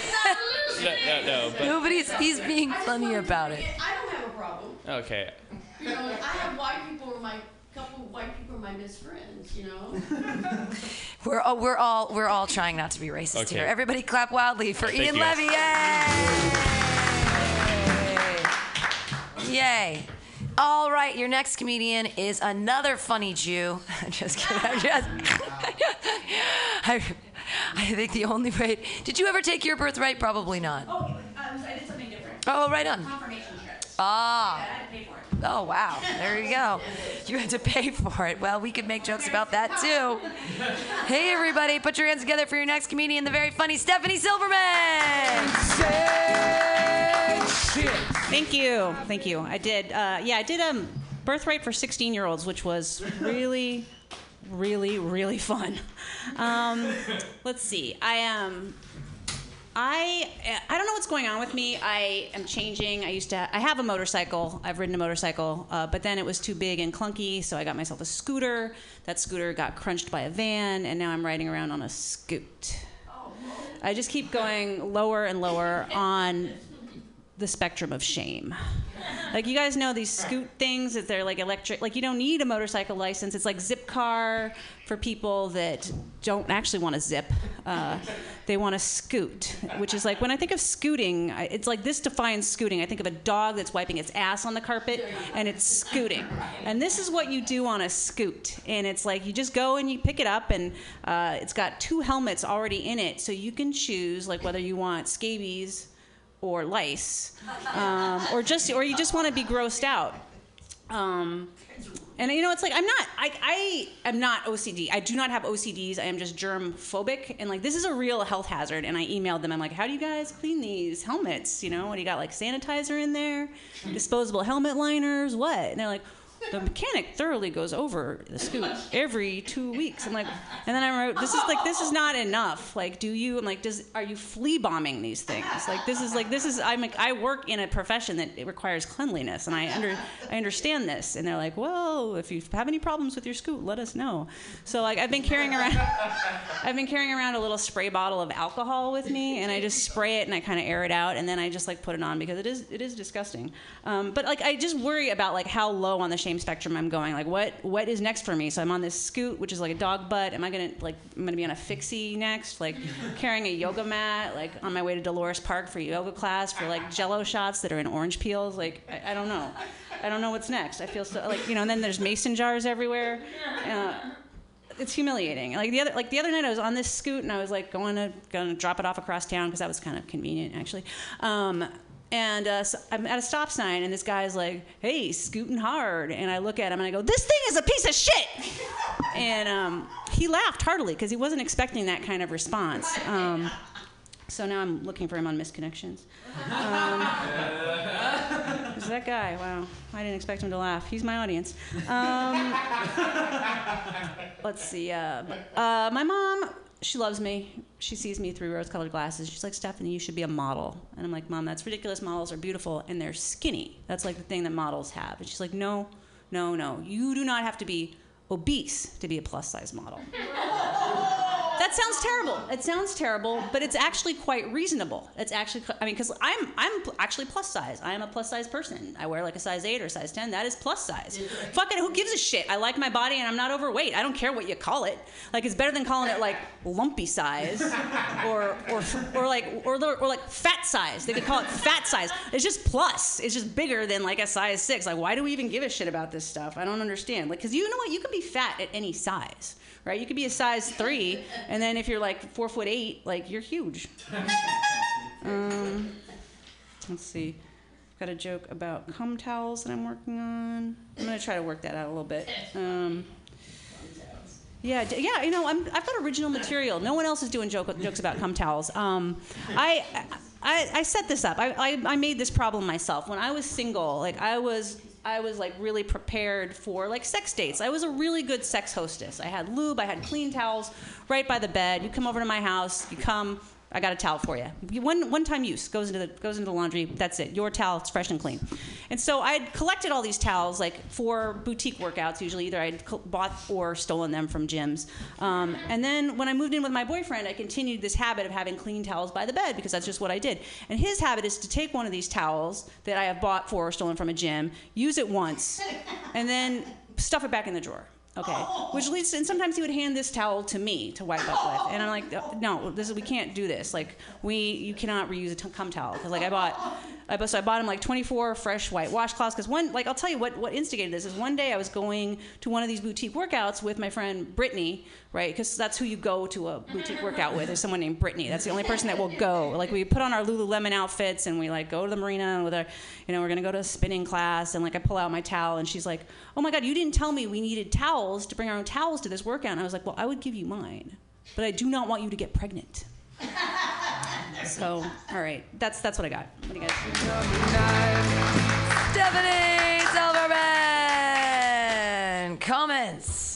no, no, no, but nobody's. He's being funny about it. I don't have a problem. okay. You know, I have white people are my couple of white people are my best friends. You know. <laughs> We're all, we're all we're all trying not to be racist Okay. here. Everybody clap wildly for Thank Ian you. Levy. Yay! Yay. All right, your next comedian is another funny Jew. <laughs> I'm just kidding. I'm just, <laughs> I, I think the only way. Did you ever take your birthright? Probably not. Oh, um, I did something different. Oh, right on. Confirmation trips. Ah. I had to pay for it. Oh, wow. There you go. <laughs> You had to pay for it. Well, we could make jokes about that too. Hey, everybody, put your hands together for your next comedian, the very funny Stephanie Silverman. Thank you. Thank you. I did. Uh, yeah, I did um, birthright for 16 year olds, which was really, really, really fun. Um, let's see. I Um, I I don't know what's going on with me. I am changing. I used to I have a motorcycle. I've ridden a motorcycle, uh, but then it was too big and clunky, so I got myself a scooter. That scooter got crunched by a van, and now I'm riding around on a scoot. I just keep going lower and lower on the spectrum of shame. Like you guys know these scoot things that they're like electric. Like you don't need a motorcycle license. It's like zip car for people that don't actually want to zip. Uh, they want to scoot, which is like when I think of scooting, it's like this defines scooting. I think of a dog that's wiping its ass on the carpet and it's scooting. And this is what you do on a scoot. And it's like you just go and you pick it up, and uh, it's got two helmets already in it, so you can choose like whether you want scabies or lice, um, or just or you just want to be grossed out. Um, and you know, it's like I'm not. I, I am not OCD. I do not have OCDs. I am just germ phobic, and like this is a real health hazard. And I emailed them. I'm like, how do you guys clean these helmets? You know, what do you got? Like sanitizer in there, disposable helmet liners, what? And they're like. The mechanic thoroughly goes over the scoot every two weeks. I'm like, and then I wrote, "This is like, this is not enough. Like, do you? I'm like, does are you flea bombing these things? Like, this is like, this is. I'm like, I work in a profession that it requires cleanliness, and I under, I understand this. And they're like, well, if you have any problems with your scoot, let us know. So like, I've been carrying around, <laughs> I've been carrying around a little spray bottle of alcohol with me, and I just spray it and I kind of air it out, and then I just like put it on because it is, it is disgusting. Um, but like, I just worry about like how low on the shame spectrum I'm going. Like, what, what is next for me? So I'm on this scoot, which is like a dog butt. Am I gonna like, I'm gonna be on a fixie next? Like, <laughs> carrying a yoga mat, like on my way to Dolores Park for yoga class for like Jello shots that are in orange peels. Like, I, I don't know. I don't know what's next. I feel so like you know. And then there's mason jars everywhere. Uh, it's humiliating. Like the other, like the other night, I was on this scoot and I was like going to going to drop it off across town because that was kind of convenient actually. Um, and uh, so I'm at a stop sign and this guy's like, "Hey, scooting hard," and I look at him and I go, "This thing is a piece of shit." And um, he laughed heartily because he wasn't expecting that kind of response. Um, so now I'm looking for him on missed connections. Um, <laughs> Who's that guy? Wow, I didn't expect him to laugh. He's my audience. Um, <laughs> let's see. Uh, uh, my mom, she loves me. She sees me through rose-colored glasses. She's like, Stephanie, you should be a model. And I'm like, Mom, that's ridiculous. Models are beautiful and they're skinny. That's like the thing that models have. And she's like, No, no, no. You do not have to be obese to be a plus-size model. <laughs> That sounds terrible. It sounds terrible, but it's actually quite reasonable. It's actually, I mean, because I'm I'm actually plus size. I am a plus size person. I wear like a size eight or size ten. That is plus size. Fuck it. who gives a shit? I like my body and I'm not overweight. I don't care what you call it. Like it's better than calling it like lumpy size, <laughs> or or or like or, or like fat size. They could call it fat size. It's just plus. It's just bigger than like a size six. Like why do we even give a shit about this stuff? I don't understand. Like because you know what? You can be fat at any size right? You could be a size three, and then if you're like four foot eight, like you're huge. <laughs> Um, let's see. I've Got a joke about cum towels that I'm working on. I'm gonna try to work that out a little bit. Um, yeah, yeah. You know, I'm, I've got original material. No one else is doing joke, jokes about cum towels. Um, I, I, I set this up. I, I, I made this problem myself when I was single. Like I was, I was like really prepared for like sex dates. I was a really good sex hostess. I had lube. I had clean towels right by the bed. You come over to my house. You come. I got a towel for you. One one time use goes into the goes into the laundry. That's it. Your towel. It's fresh and clean. And so I had collected all these towels like for boutique workouts. Usually either I'd co- bought or stolen them from gyms. Um, and then when I moved in with my boyfriend, I continued this habit of having clean towels by the bed because that's just what I did. And his habit is to take one of these towels that I have bought for or stolen from a gym, use it once, and then stuff it back in the drawer. Okay. Oh. Which leads to, and sometimes he would hand this towel to me to wipe up with, and I'm like, no, this is we can't do this. Like we, you cannot reuse a t- cum towel because like I bought, I bought, so I bought him like 24 fresh white washcloths because one, like I'll tell you what what instigated this is one day I was going to one of these boutique workouts with my friend Brittany, right? Because that's who you go to a boutique workout with is someone named Brittany. That's the only person that will go. Like we put on our Lululemon outfits and we like go to the marina with our, you know, we're gonna go to a spinning class and like I pull out my towel and she's like, oh my god, you didn't tell me we needed towels to bring our own towels to this workout. And I was like, well, I would give you mine, but I do not want you to get pregnant. <laughs> so, all right, that's that's what I got. What do you guys? Stephanie Silverman. Comments.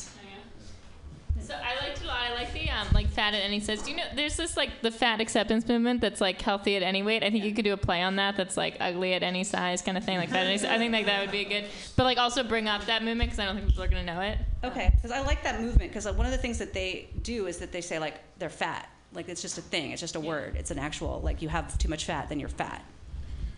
So I like to I like the um, like fat at any size. Do you know there's this like the fat acceptance movement that's like healthy at any weight. I think you could do a play on that. That's like ugly at any size kind of thing. Like fat at any size. I think like that would be a good. But like also bring up that movement because I don't think people are gonna know it. Okay, because I like that movement because one of the things that they do is that they say like they're fat. Like it's just a thing. It's just a word. It's an actual like you have too much fat, then you're fat.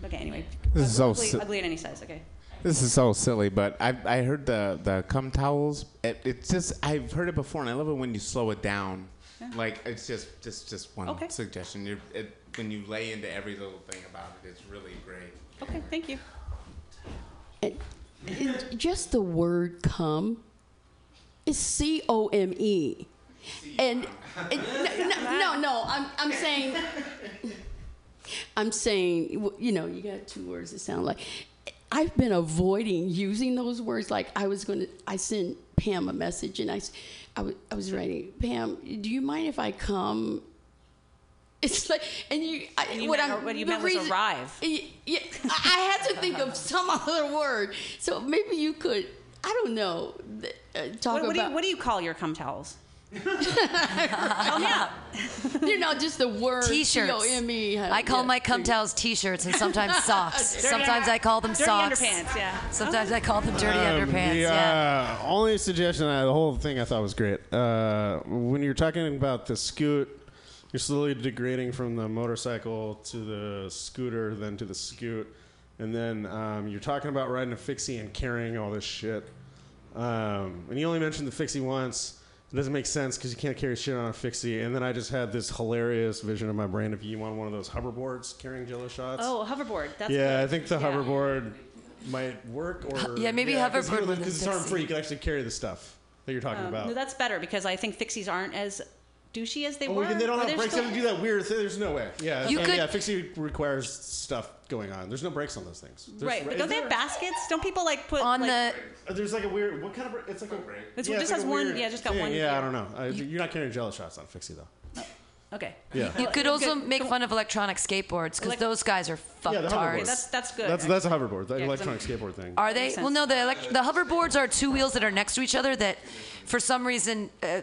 Okay, anyway. This is so ugly, si- ugly at any size. Okay. This is so silly, but I I heard the the cum towels. It, it's just I've heard it before, and I love it when you slow it down. Yeah. Like it's just just just one Okay. suggestion. you it, when you lay into every little thing about it, it's really great. Okay, thank you. It- just the word come is C O M E. And and- no, no, no, no, I'm, I'm saying, I'm saying, you know, you got two words that sound like. I've been avoiding using those words. Like I was going to, I sent Pam a message and I, I was, I was writing, Pam, do you mind if I come? It's like, and you, I, And you what meant- I'm, what you meant was reason- arrive. Yeah, I I had to think of some other word. So maybe you could, I don't know, uh, talk What, what, do about. you, what do you call your cum towels? You know, just the word T-shirts. C-O-M-E. I call my cum towels t-shirts and sometimes <laughs> socks. Dirty sometimes I call them Dirty socks. underpants, yeah. Sometimes I call them dirty Um, underpants. the, yeah. uh, only suggestion, I, the whole thing I thought was great. Uh, when you're talking about the scoot, you're slowly degrading from the motorcycle to the scooter, then to the scoot, and then um, you're talking about riding a fixie and carrying all this shit. Um, and you only mentioned the fixie once. It doesn't make sense because you can't carry shit on a fixie. And then I just had this hilarious vision in my brain of you on one of those hoverboards carrying Jello shots. Oh, hoverboard. That's yeah, good. I think the Yeah. hoverboard might work. Or Yeah, maybe because hoverboard because the it's arm free. You can actually carry the stuff that you're talking Um, about. No, that's better because I think fixies aren't as douchey as they Oh, were. and they don't have they're brakes. They still- don't do that weird thing. There's no way. Yeah, You and could- yeah. Fixie requires stuff going on. There's no brakes on those things. There's, Right, but don't they there- have baskets? Don't people like put On like, the Uh, There's like a weird. What kind of? bra- It's like a. It's- yeah, it just like has one- weird yeah, just got thing. one Yeah, I don't know. Uh, you're not carrying Jello shots on Fixie though. Okay. Yeah. you could also Good. make fun of electronic skateboards because Elec- those guys are Yeah, the hoverboards. That's that's good. That's that's a hoverboard. The Yeah, 'cause electronic skateboard thing. Are they? Well, no. The elect- the hoverboards are two wheels that are next to each other. That, for some reason, uh,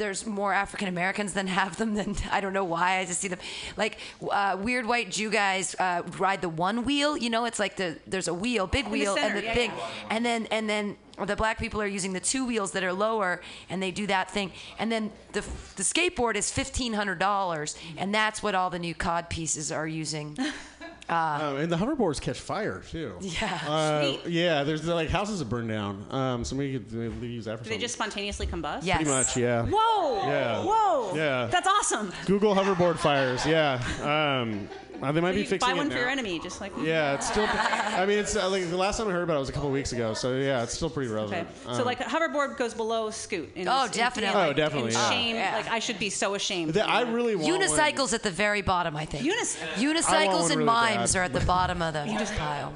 there's more African Americans than have them. Than <laughs> I don't know why. I just see them like uh, weird white Jew guys uh, ride the one wheel. You know, it's like the there's a wheel, big the wheel, center, and the yeah, thing, yeah. and then and then the black people are using the two wheels that are lower, and they do that thing, and then the the skateboard is fifteen hundred dollars, and that's what all the new cod pieces are using. <laughs> Um, and the hoverboards catch fire too. <laughs> Yeah. Uh, Sweet. yeah. There's like houses that burn down. Um, somebody could uh, use that for Do they just spontaneously combust? Yes. Pretty much. Yeah. Whoa. Yeah. Whoa. Yeah. That's awesome. Google hoverboard fires. Yeah. Um, uh, they might be You fixing buy one it for now. your enemy, just like Yeah, it's still. I mean, it's uh, like the last time I heard about it was a couple weeks ago. So yeah, it's still pretty relevant. Okay. relevant. So Um, like hoverboard goes below scoot. In Oh, this- in- definitely. in, Oh, definitely, yeah. shame. Yeah. Like I should be so ashamed. that- I really want one- Unicycles at the very bottom, I think. Unis- I Unicycles one and really mimes bad. are at the bottom of the <laughs> pile.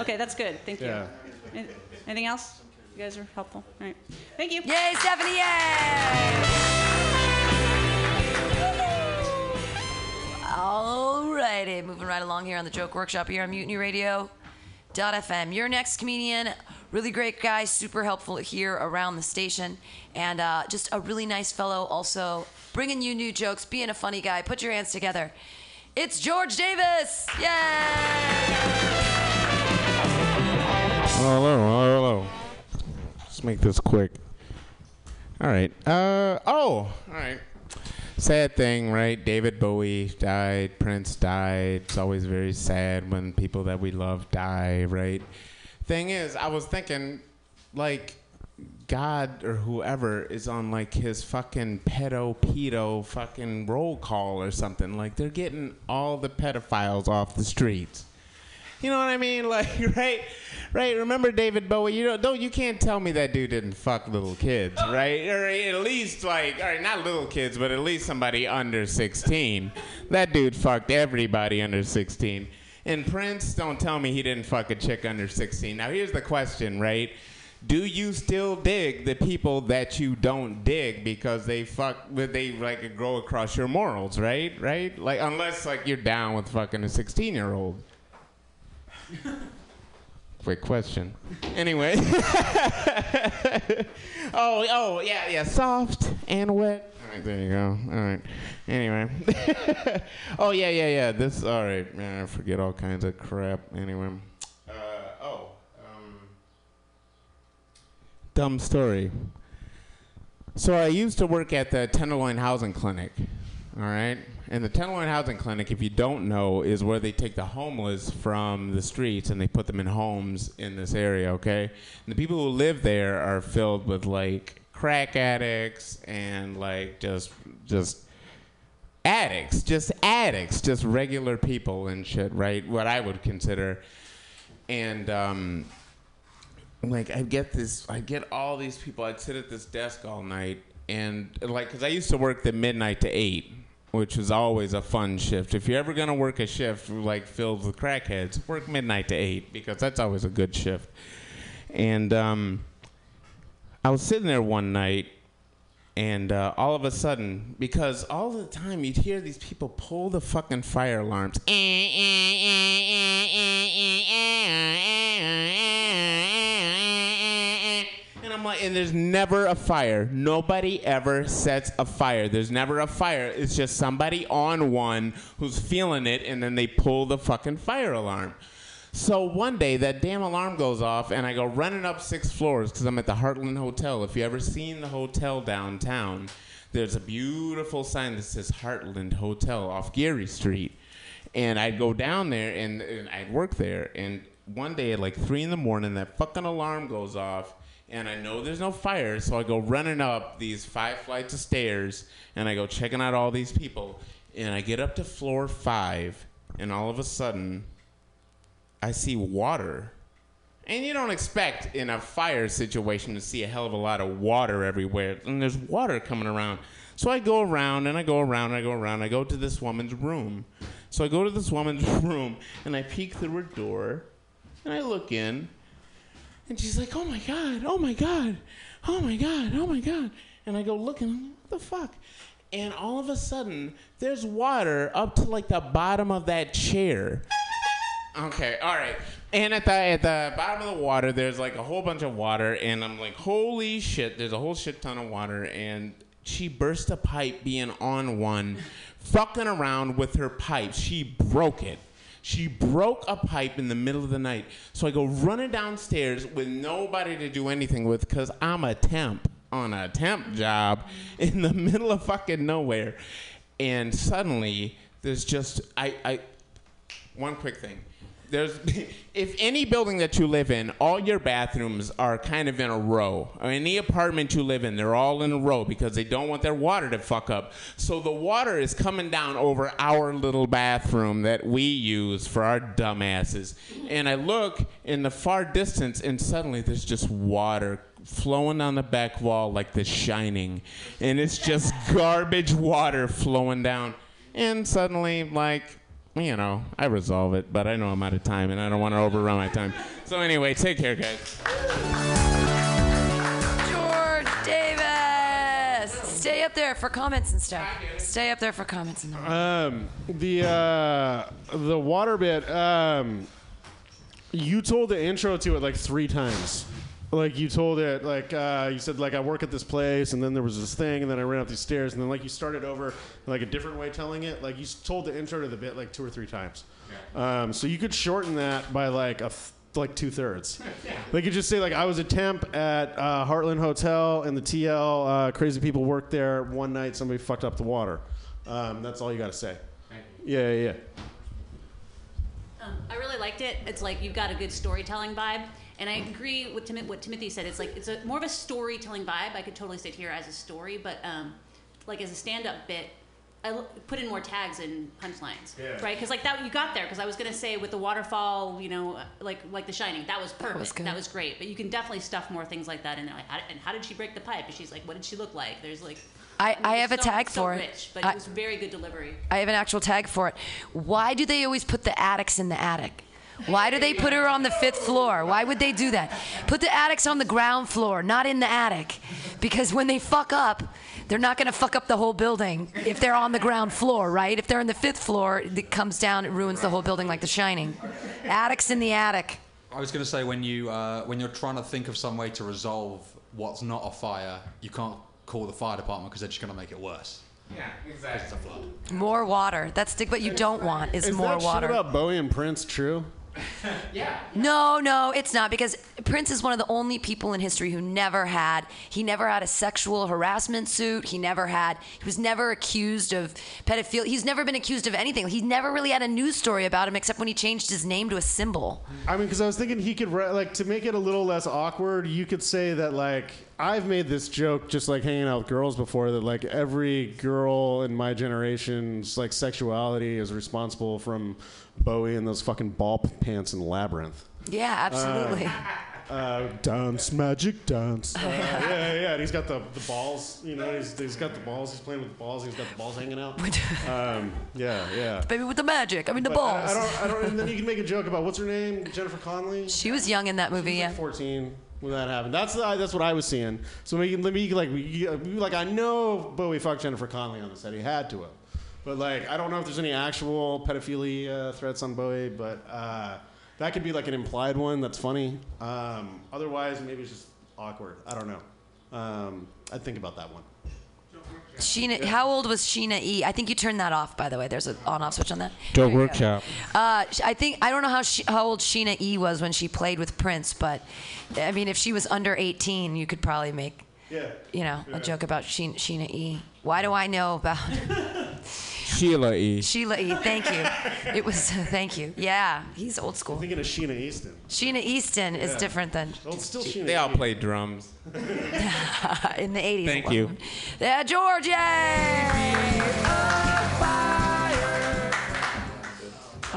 Okay, that's good. Thank you. Yeah. Anything else? You guys are helpful. All right. Thank you. Yay, Stephanie! Yay! Alrighty, moving right along here on the Joke Workshop here on Mutiny Radio. FM. Your next comedian, really great guy, super helpful here around the station, and uh, just a really nice fellow. Also bringing you new jokes, being a funny guy. Put your hands together. It's George Davis. Hello, hello, hello. Let's make this quick. All right. Uh oh. All right. Sad thing, right? David Bowie died. Prince died. It's always very sad when people that we love die, right? Thing is, I was thinking, like, God or whoever is on like his fucking pedo pedo fucking roll call or something. Like they're getting all the pedophiles off the streets. You know what I mean? <laughs> Like, right, right. Remember David Bowie? You don't, don't you can't tell me that dude didn't fuck little kids, <laughs> right? Or at least like, all right, not little kids, but at least somebody under 16. That dude fucked everybody under 16. And Prince, don't tell me he didn't fuck a chick under 16. Now here's the question, right? Do you still dig the people that you don't dig because they fuck, they like grow across your morals, right? Right? Like unless like you're down with fucking a 16 year old. <laughs> Quick question. Anyway. <laughs> oh, oh, yeah, yeah. Soft and wet. All right, there you go. All right. Anyway. <laughs> oh yeah, yeah, yeah. This. All right. Man, I forget all kinds of crap. Anyway. Uh, oh. Um, dumb story. So I used to work at the Tenderloin Housing Clinic. All right. And the Tenderloin Housing Clinic, if you don't know, is where they take the homeless from the streets and they put them in homes in this area, okay? And the people who live there are filled with like crack addicts and like just just addicts, just addicts, just regular people and shit, right? What I would consider. And um like I get this, I get all these people. I'd sit at this desk all night, and like, cause I used to work the midnight to eight, which was always a fun shift. If you're ever gonna work a shift like filled with crackheads, work midnight to eight because that's always a good shift. And um, I was sitting there one night, and uh, all of a sudden, because all the time you'd hear these people pull the fucking fire alarms. And there's never a fire. Nobody ever sets a fire. There's never a fire. It's just somebody on one who's feeling it, and then they pull the fucking fire alarm. So one day that damn alarm goes off, and I go running up six floors because I'm at the Hartland Hotel. If you ever seen the hotel downtown, there's a beautiful sign that says Hartland Hotel off Geary Street. And I'd go down there and, and I'd work there. And one day at like three in the morning, that fucking alarm goes off, and I know there's no fire, so I go running up these five flights of stairs, and I go checking out all these people, and I get up to floor five, and all of a sudden, I see water. And you don't expect in a fire situation to see a hell of a lot of water everywhere. And there's water coming around. So I go around and I go around and I go around. I go to this woman's room. So I go to this woman's <laughs> room and I peek through her door and I look in. And she's like, oh my God, oh my God, oh my God, oh my God. And I go looking, what the fuck? And all of a sudden, there's water up to like the bottom of that chair. Okay, all right. And at the at the bottom of the water, there's like a whole bunch of water, and I'm like, holy shit! There's a whole shit ton of water, and she burst a pipe being on one, fucking around with her pipe. She broke it. She broke a pipe in the middle of the night. So I go running downstairs with nobody to do anything with, cause I'm a temp on a temp job in the <laughs> middle of fucking nowhere, and suddenly there's just I I one quick thing. There's <laughs> if any building that you live in, all your bathrooms are kind of in a row. Or any apartment you live in, they're all in a row because they don't want their water to fuck up. So the water is coming down over our little bathroom that we use for our dumbasses. And I look in the far distance and suddenly there's just water flowing on the back wall like the shining. And it's just garbage water flowing down. And suddenly like you know, I resolve it, but I know I'm out of time and I don't want to overrun my time. So anyway, take care, guys. George Davis. Stay up there for comments and stuff. Stay up there for comments and stuff. Um, the uh, the water bit. Um, you told the intro to it like three times. Like you told it, like uh, you said, like I work at this place, and then there was this thing, and then I ran up these stairs, and then like you started over like a different way telling it. Like you s- told the intro to the bit like two or three times. Um, so you could shorten that by like a th- like two thirds. <laughs> They could just say like I was a temp at uh, Hartland Hotel, and the TL uh, crazy people worked there. One night, somebody fucked up the water. Um, that's all you got to say. Yeah, yeah, yeah. Um, I really liked it. It's like you've got a good storytelling vibe, and I agree with Tim- what Timothy said. It's like it's a more of a storytelling vibe. I could totally sit here as a story, but um, like as a stand-up bit, I l- put in more tags and punchlines, Yeah. right? Because like that you got there. Because I was gonna say with the waterfall, you know, like like The Shining, that was perfect. was good. That was great. But you can definitely stuff more things like that in there. Like, how, and how did she break the pipe? And she's like, what did she look like? There's like. I- mean, I it's have a tag so for it. rich, but I- it was very good delivery. I have an actual tag for it. Why do they always put the addicts in the attic? Why do they put her on the fifth floor? Why would they do that? Put the addicts on the ground floor, not in the attic. Because when they fuck up, they're not going to fuck up the whole building if they're on the ground floor, right? If they're in the fifth floor, it comes down, it ruins the whole building like The Shining. Addicts in the attic. I was going to say when you uh, when you're trying to think of some way to resolve what's not a fire, you can't call the fire department because they're just going to make it worse. Yeah, exactly. It's a flood. More water. That's the, what you don't want is, Is more that water. shit about Bowie and Prince true? <laughs> No, no, it's not because Prince is one of the only people in history who never had he never had a sexual harassment suit. He never had he was never accused of pedophilia. He's never been accused of anything. He never really had a news story about him except when he changed his name to a symbol. I mean, because I was thinking he could like to make it a little less awkward. You could say that like I've made this joke just like hanging out with girls before that like every girl in my generation's like sexuality is responsible from Bowie and those fucking ball pants in Labyrinth. Yeah, absolutely. <laughs> Uh, dance, magic dance. Uh, yeah, yeah. And he's got the, the balls. You know, he's, he's got the balls. He's playing with the balls. He's got the balls hanging out. <laughs> Um, yeah, yeah. Baby with the magic. I mean the But balls. I, don't. I don't. And then <laughs> you can make a joke about what's her name, Jennifer Connelly. She was young in that movie. Yeah. like 14 when that happened. That's the, that's what I was seeing. So maybe let me like like I know Bowie fucked Jennifer Connelly on the set. He had to have. But like I don't know if there's any actual pedophilia uh, threats on Bowie, but uh, that could be like an implied one. That's funny. Um, otherwise, maybe it's just awkward. I don't know. Um, I'd think about that one. Sheena, how old was Sheena E? I think you turned that off, by the way. There's an on-off switch on that. Dope workshop. Uh, sh- I think I don't know how she, how old Sheena E was when she played with Prince, but I mean, if she was under 18, you could probably make, Yeah. you know, a joke about Sheen, Sheena E. Why do I know about <laughs> <laughs> Sheila E. Sheila E? Thank you. It was <laughs> thank you. Yeah, he's old school. I'm thinking of Sheena Easton. Sheena Easton is Yeah. different than Well, still Sheena. They all play drums. <laughs> in the 80s. Thank it you. wasn't. Yeah, George, yay!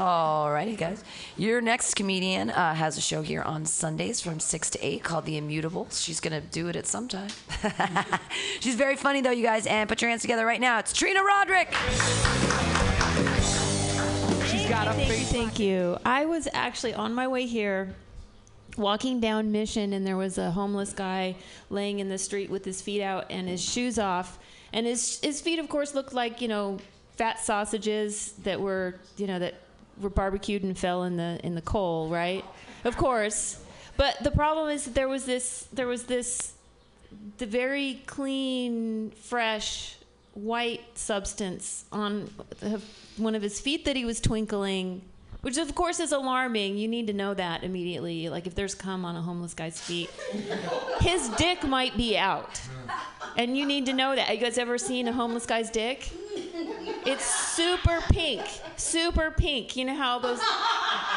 Alrighty, guys. Your next comedian uh, has a show here on Sundays from 6 to 8 called The Immutables. She's going to do it at some time. <laughs> She's very funny, though, you guys. And put your hands together right now. It's Trina Roderick. She's got a thank you, thank you. I was actually on my way here, walking down Mission, and there was a homeless guy laying in the street with his feet out and his shoes off, and his his feet, of course, looked like you know fat sausages that were you know that were barbecued and fell in the in the coal, right? Of course. But the problem is that there was this there was this the very clean, fresh, white substance on the- one of his feet that he was twinkling, which of course is alarming. You need to know that immediately. Like if there's cum on a homeless guy's feet, his dick might be out. And you need to know that. Have you guys ever seen a homeless guy's dick? It's super pink. Super pink. You know how those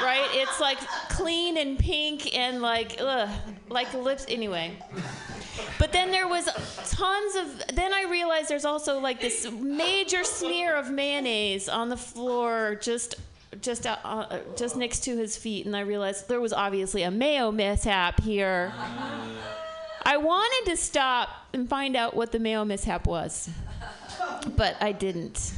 right? It's like clean and pink and like ugh, like lips anyway. But then there was tons of. Then I realized there's also like this major smear of mayonnaise on the floor, just, just, uh, uh, just next to his feet, and I realized there was obviously a mayo mishap here. <laughs> I wanted to stop and find out what the mayo mishap was, but I didn't.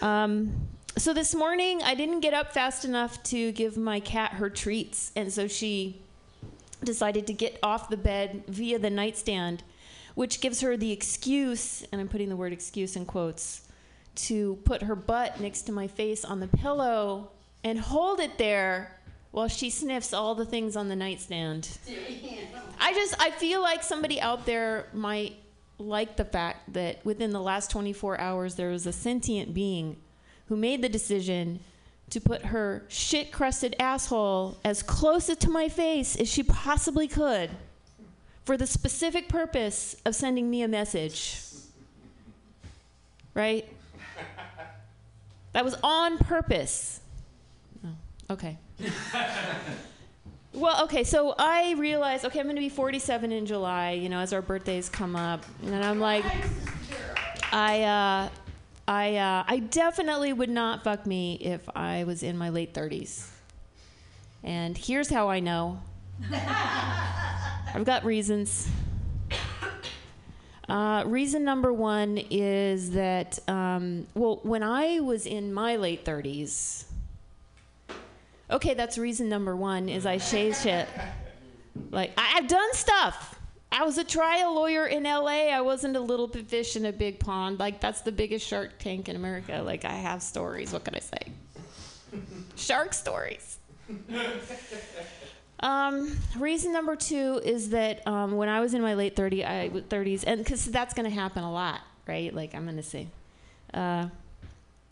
Um, so this morning, I didn't get up fast enough to give my cat her treats, and so she decided to get off the bed via the nightstand, which gives her the excuse, and I'm putting the word excuse in quotes, to put her butt next to my face on the pillow and hold it there while she sniffs all the things on the nightstand. I just I feel like somebody out there might like the fact that within the last 24 hours there was a sentient being who made the decision to put her shit crusted asshole as close to my face as she possibly could for the specific purpose of sending me a message. Right? That was on purpose. Oh, okay. <laughs> Well, okay, so I realized, okay, I'm going to be 47 in July, you know, as our birthdays come up. And I'm like, I, uh, I, uh, I definitely would not fuck me if I was in my late 30s. And here's how I know <laughs> I've got reasons. Uh, reason number one is that, um, well, when I was in my late 30s, okay, that's reason number one is I shaved shit. Like, I- I've done stuff. I was a trial lawyer in LA. I wasn't a little fish in a big pond. Like, that's the biggest shark tank in America. Like, I have stories. What can I say? Shark stories. Um, reason number two is that um, when I was in my late 30, I, 30s, and because that's going to happen a lot, right? Like I'm going to say, uh,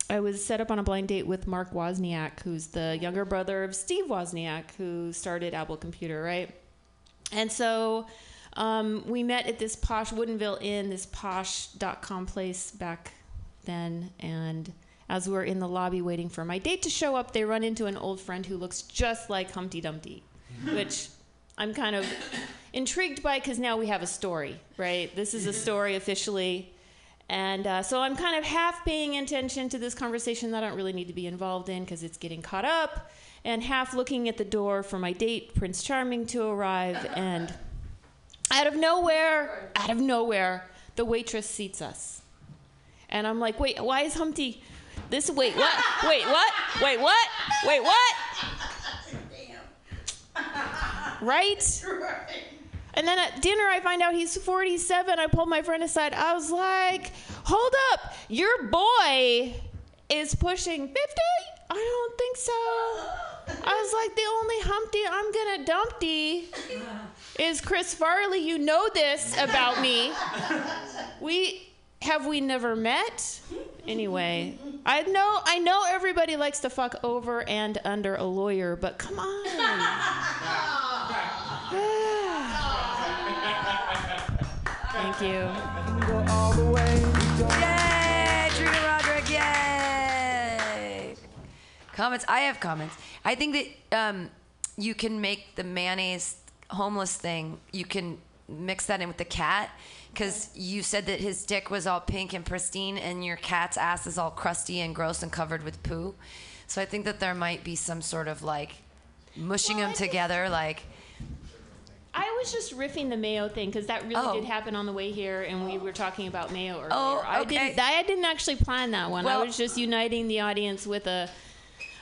I was set up on a blind date with Mark Wozniak, who's the younger brother of Steve Wozniak, who started Apple Computer, right? And so um, we met at this posh Woodenville Inn, this posh.com place back then. And as we're in the lobby waiting for my date to show up, they run into an old friend who looks just like Humpty Dumpty, which I'm kind of intrigued by because now we have a story, right? This is a story officially. And uh, so I'm kind of half paying attention to this conversation that I don't really need to be involved in because it's getting caught up, and half looking at the door for my date, Prince Charming, to arrive. And out of nowhere, out of nowhere, the waitress seats us. And I'm like, wait, why is Humpty this? Wait, what? Wait, what? Wait, what? Wait, what? <laughs> Right? And then at dinner, I find out he's 47. I pulled my friend aside. I was like, hold up, your boy is pushing 50? I don't think so. I was like, the only Humpty I'm gonna dumpty <laughs> is Chris Farley. You know this about me. We have we never met? Anyway, I know I know everybody likes to fuck over and under a lawyer, but come on. <sighs> Thank you. Yay, Trina Roderick, yay! Comments? I have comments. I think that um, you can make the mayonnaise homeless thing, you can mix that in with the cat. Because you said that his dick was all pink and pristine, and your cat's ass is all crusty and gross and covered with poo. So I think that there might be some sort of like mushing them together, like I was just riffing the mayo thing because that really Oh. did happen on the way here, and we were talking about mayo earlier. Oh, I okay. didn't. I didn't actually plan that one. Well- I was just uniting the audience with a.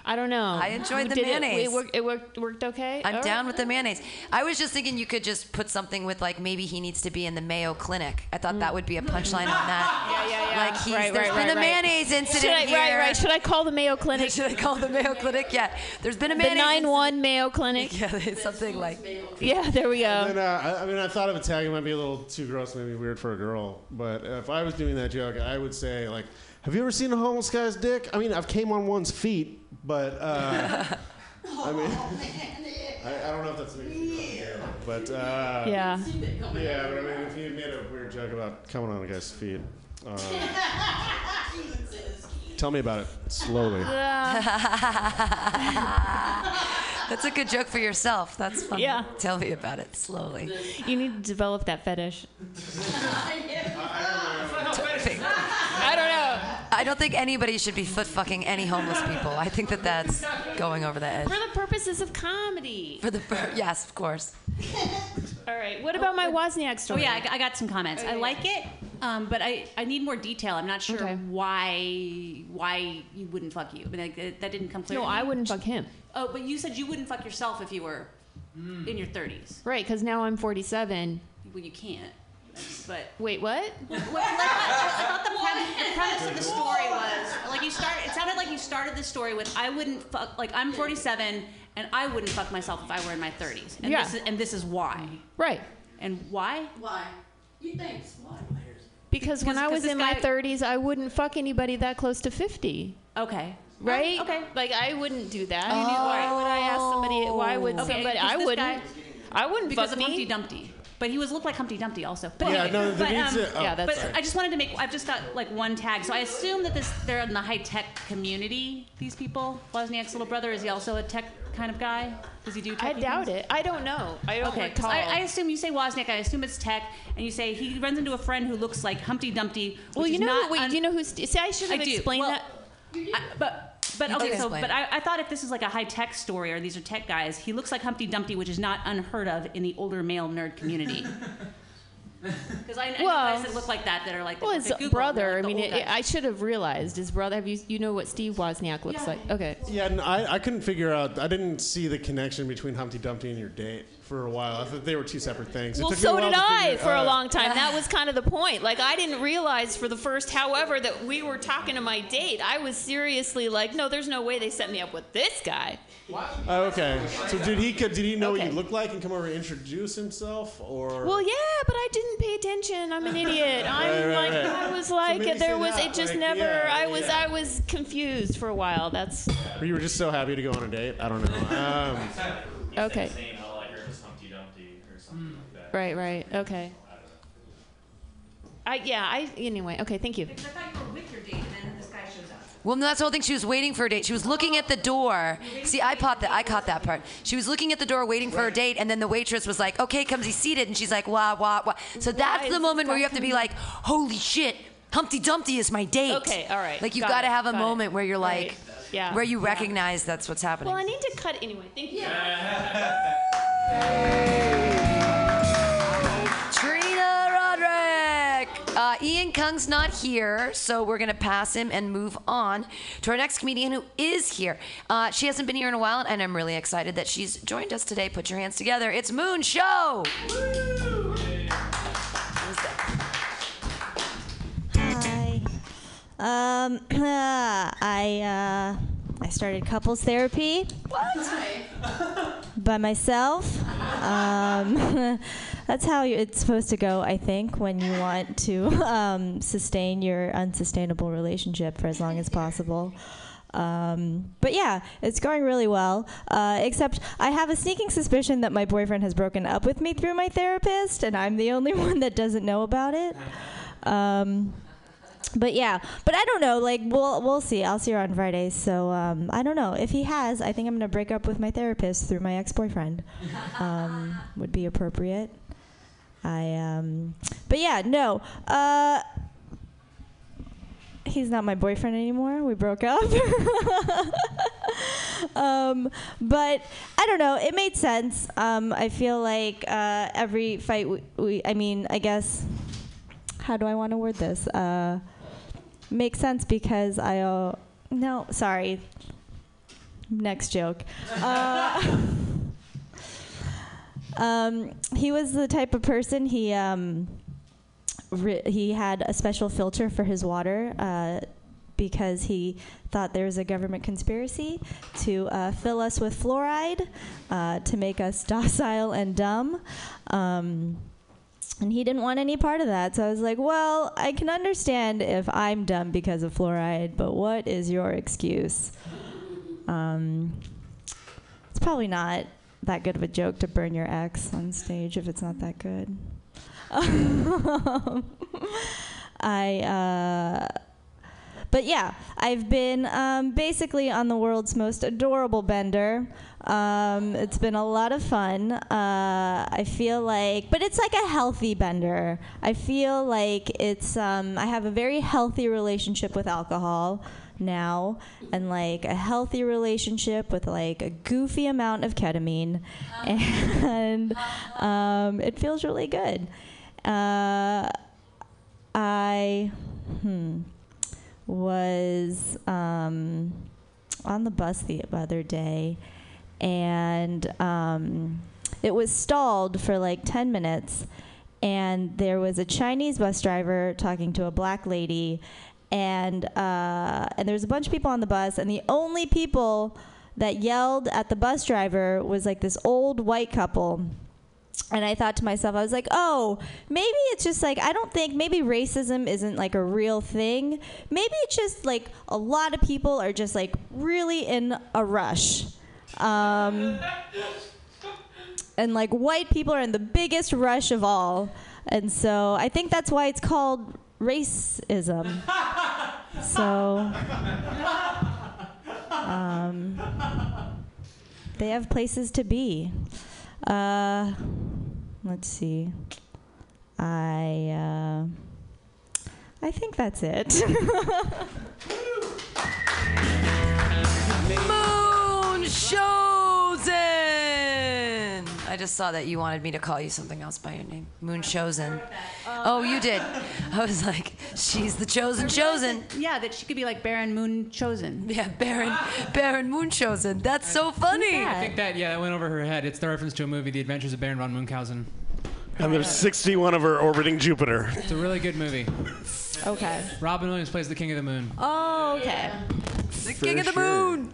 I don't know. I enjoyed the Did it- mayonnaise. It, worked, it worked, worked okay. I'm All down right. with the mayonnaise. I was just thinking you could just put something with like maybe he needs to be in the Mayo Clinic. I thought that would be a punchline on that. <laughs> Yeah, yeah, yeah. Like he's Right, there's right, been right, a right. mayonnaise incident Should I, here. Right, right. Should I call the Mayo <laughs> Clinic? Should I call the Mayo Clinic? Yeah. There's been a the mayonnaise. nine one Mayo Clinic. <laughs> Yeah, it's something like. Yeah, there we go. And, uh, I, I mean, I thought of a tag. It might be a little too gross, maybe weird for a girl. But if I was doing that joke, I would say like, "Have you ever seen a homeless guy's dick?" I mean, I've came on one's feet, but uh, <laughs> I mean, <laughs> I, I don't know if that's an excuse, but uh, Yeah. yeah. But I mean, if you made a weird joke about coming on a guy's feet, uh, <laughs> tell me about it slowly. That's a good joke for yourself. That's funny. Yeah. Tell me about it slowly. You need to develop that fetish. I don't know. I don't think anybody should be foot fucking any homeless people. I think that that's going over the edge. For the purposes of comedy. For the yes, of course. <laughs> All right. What about my Wozniak story? Oh yeah, I got, I got some comments. I like it, um, but I, I need more detail. I'm not sure Okay. why why you wouldn't fuck you. I mean, like, it- that didn't come clear. No, to me. I wouldn't fuck him. Oh, but you said you wouldn't fuck yourself if you were in your 30s. Right, because now I'm 47. Well, you can't. But Wait, what? <laughs> what, like, I, I thought the premise, the premise of the story was like you started. It sounded like you started the story with I wouldn't fuck. Like I'm 47 and I wouldn't fuck myself if I were in my 30s. And Yeah. This is, and this is why. Right. And why? Why? You think? Why? Because when I was because this in my 30s, I wouldn't fuck anybody that close to 50. Okay. Right? Okay. Like I wouldn't do that. Oh. Why would I ask somebody? Why would okay, somebody? I wouldn't. guy- I wouldn't because fuck of Humpty. Dumpty. But he was looked like Humpty Dumpty also. But Yeah, anyway, no, there but, needs um, to- oh, Yeah, that's but right. I just wanted to make. I've just got like one tag, so I assume that this they're in the high tech community. These people. Wozniak's little brother is he also a tech kind of guy? Does he do? I doubt things? it. I don't know. I don't Okay, recall. I, I assume you say Wozniak, I assume it's tech, and you say he runs into a friend who looks like Humpty Dumpty. well, you is know. not wait, un- do you know who's? See, I should have do. explained Well, that. I, but but You okay, so but. I, I thought if this is like a high tech story or these are tech guys, he looks like Humpty Dumpty, which is not unheard of in the older male nerd community. <laughs> Because I, I know Well- guys that look like that that are like Well, okay, his Google, brother. they're I mean, old it. I should have realized his brother. Have you? You know what Steve Wozniak looks like? Okay. Yeah, and I, I couldn't figure out. I didn't see the connection between Humpty Dumpty and your date for a while. I thought they were two separate things. It Well, so did I figure- for a long time. That was <laughs> kind of the point. Like, I didn't realize for the first, however, that we were talking to my date. I was seriously like, no, there's no way they set me up with this guy. Oh, okay. So did he did he know what Okay. you looked like and come over and introduce himself, or? Well, yeah, but I didn't pay attention. I'm an idiot. <laughs> I'm Right, right, like, right. I was like, maybe there was, that, it just like, never, yeah, I was, yeah. I was confused for a while. That's, you were just so happy to go on a date? I don't know. <laughs> Um, okay. Right, right, okay. I, yeah, I, anyway, okay, thank you. Well, no, that's the whole thing. She was waiting for a date. She was looking at the door. See, I caught that. I caught that part. She was looking at the door, waiting for a date, and then the waitress was like, "Okay, comes he seated?" And she's like, "Wah wah wah." So that's is the moment where you have to be like, "Holy shit, Humpty Dumpty is my date." Okay, all right. Like you've Got got to have a got it. moment where you're like, Right, yeah, where you yeah. recognize that's what's happening. Well, I need to cut anyway. Thank you. Trina <laughs> Ian Kung's not here, so we're going to pass him and move on to our next comedian who is here. Uh, she hasn't been here in a while, and I'm really excited that she's joined us today. Put your hands together. It's Moon Show. Hi. Um, <clears throat> I uh, I started couples therapy. What? By myself. Um, <laughs> that's how it's supposed to go, I think, when you want to <laughs> um, sustain your unsustainable relationship for as long as possible. Um, but yeah, it's going really well. Uh, except I have a sneaking suspicion that my boyfriend has broken up with me through my therapist, and I'm the only <laughs> one that doesn't know about it. Um, but yeah, but I don't know. Like we'll we'll see. I'll see her on Friday. So um, I don't know if he has. I think I'm gonna break up with my therapist through my ex-boyfriend. Um, would be appropriate. I um, but yeah, no. Uh, he's not my boyfriend anymore. We broke up. <laughs> um, but I don't know. It made sense. Um, I feel like uh, every fight we, we, I mean, I guess, how do I want to word this? Uh, makes sense because I, uh, no, sorry. Next joke. Uh, <laughs> um, he was the type of person he um, he had a special filter for his water uh, because he thought there was a government conspiracy to uh, fill us with fluoride uh, to make us <laughs> docile and dumb. Um, and he didn't want any part of that. So I was like, well, I can understand if I'm dumb because of fluoride, but what is your excuse? Um, it's probably not that good of a joke to burn your ex on stage if it's not that good. <laughs> I, uh, but yeah, I've been um, basically on the world's most adorable bender. Um, it's been a lot of fun. Uh, I feel like, but it's like a healthy bender. I feel like it's, um, I have a very healthy relationship with alcohol now and like a healthy relationship with like a goofy amount of ketamine. And um, it feels really good. Uh, i hmm, was um, on the bus the other day and um, it was stalled for like 10 minutes. And there was a chinese bus driver talking to a black lady and uh, and there was a bunch of people on the bus, and the only people that yelled at the bus driver was like this old white couple. And I thought to myself, I was like, oh, maybe it's just like, I don't think, maybe racism isn't like a real thing. Maybe it's just like a lot of people are just like really in a rush. Um, and like white people are in the biggest rush of all. And so I think that's why it's called racism. <laughs> So um, they have places to be. Uh, let's see. I uh, I think that's it. <laughs> Moon Chosen. I just saw that you wanted me to call you something else by your name. Moon Chosen. Oh, you did. <laughs> I was like, she's the chosen chosen. Yeah, that she could be like Baron Moon chosen. Yeah, Baron Baron Moon Chosen. That's so funny. I think that yeah, that went over her head. It's the reference to a movie, The Adventures of Baron von Munchausen. And there's 61 of her orbiting Jupiter. It's a really good movie. Okay. Robin Williams plays the King of the Moon. Oh, okay. The King of the Moon.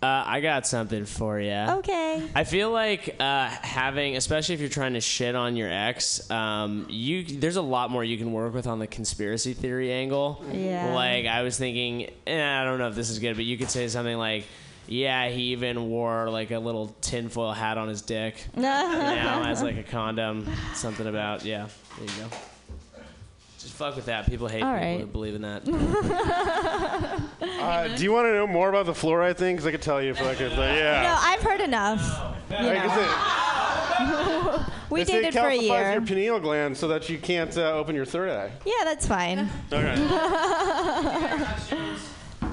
Uh, I got something for you. Okay. I feel like uh, having, especially if you're trying to shit on your ex, um, you there's a lot more you can work with on the conspiracy theory angle. Yeah. Like I was thinking, eh, I don't know if this is good, but you could say something like, "Yeah, he even wore like a little tinfoil hat on his dick <laughs> now as like a condom." Something about yeah. There you go. Just fuck with that. People hate All people right. who believe in that. <laughs> Uh, do you want to know more about the fluoride thing? Because I could tell you if I could. Yeah. No, I've heard enough. You Like I know. <laughs> we they say dated for a calcifies year. your pineal gland so that you can't uh, open your third eye. Yeah, that's fine. <laughs>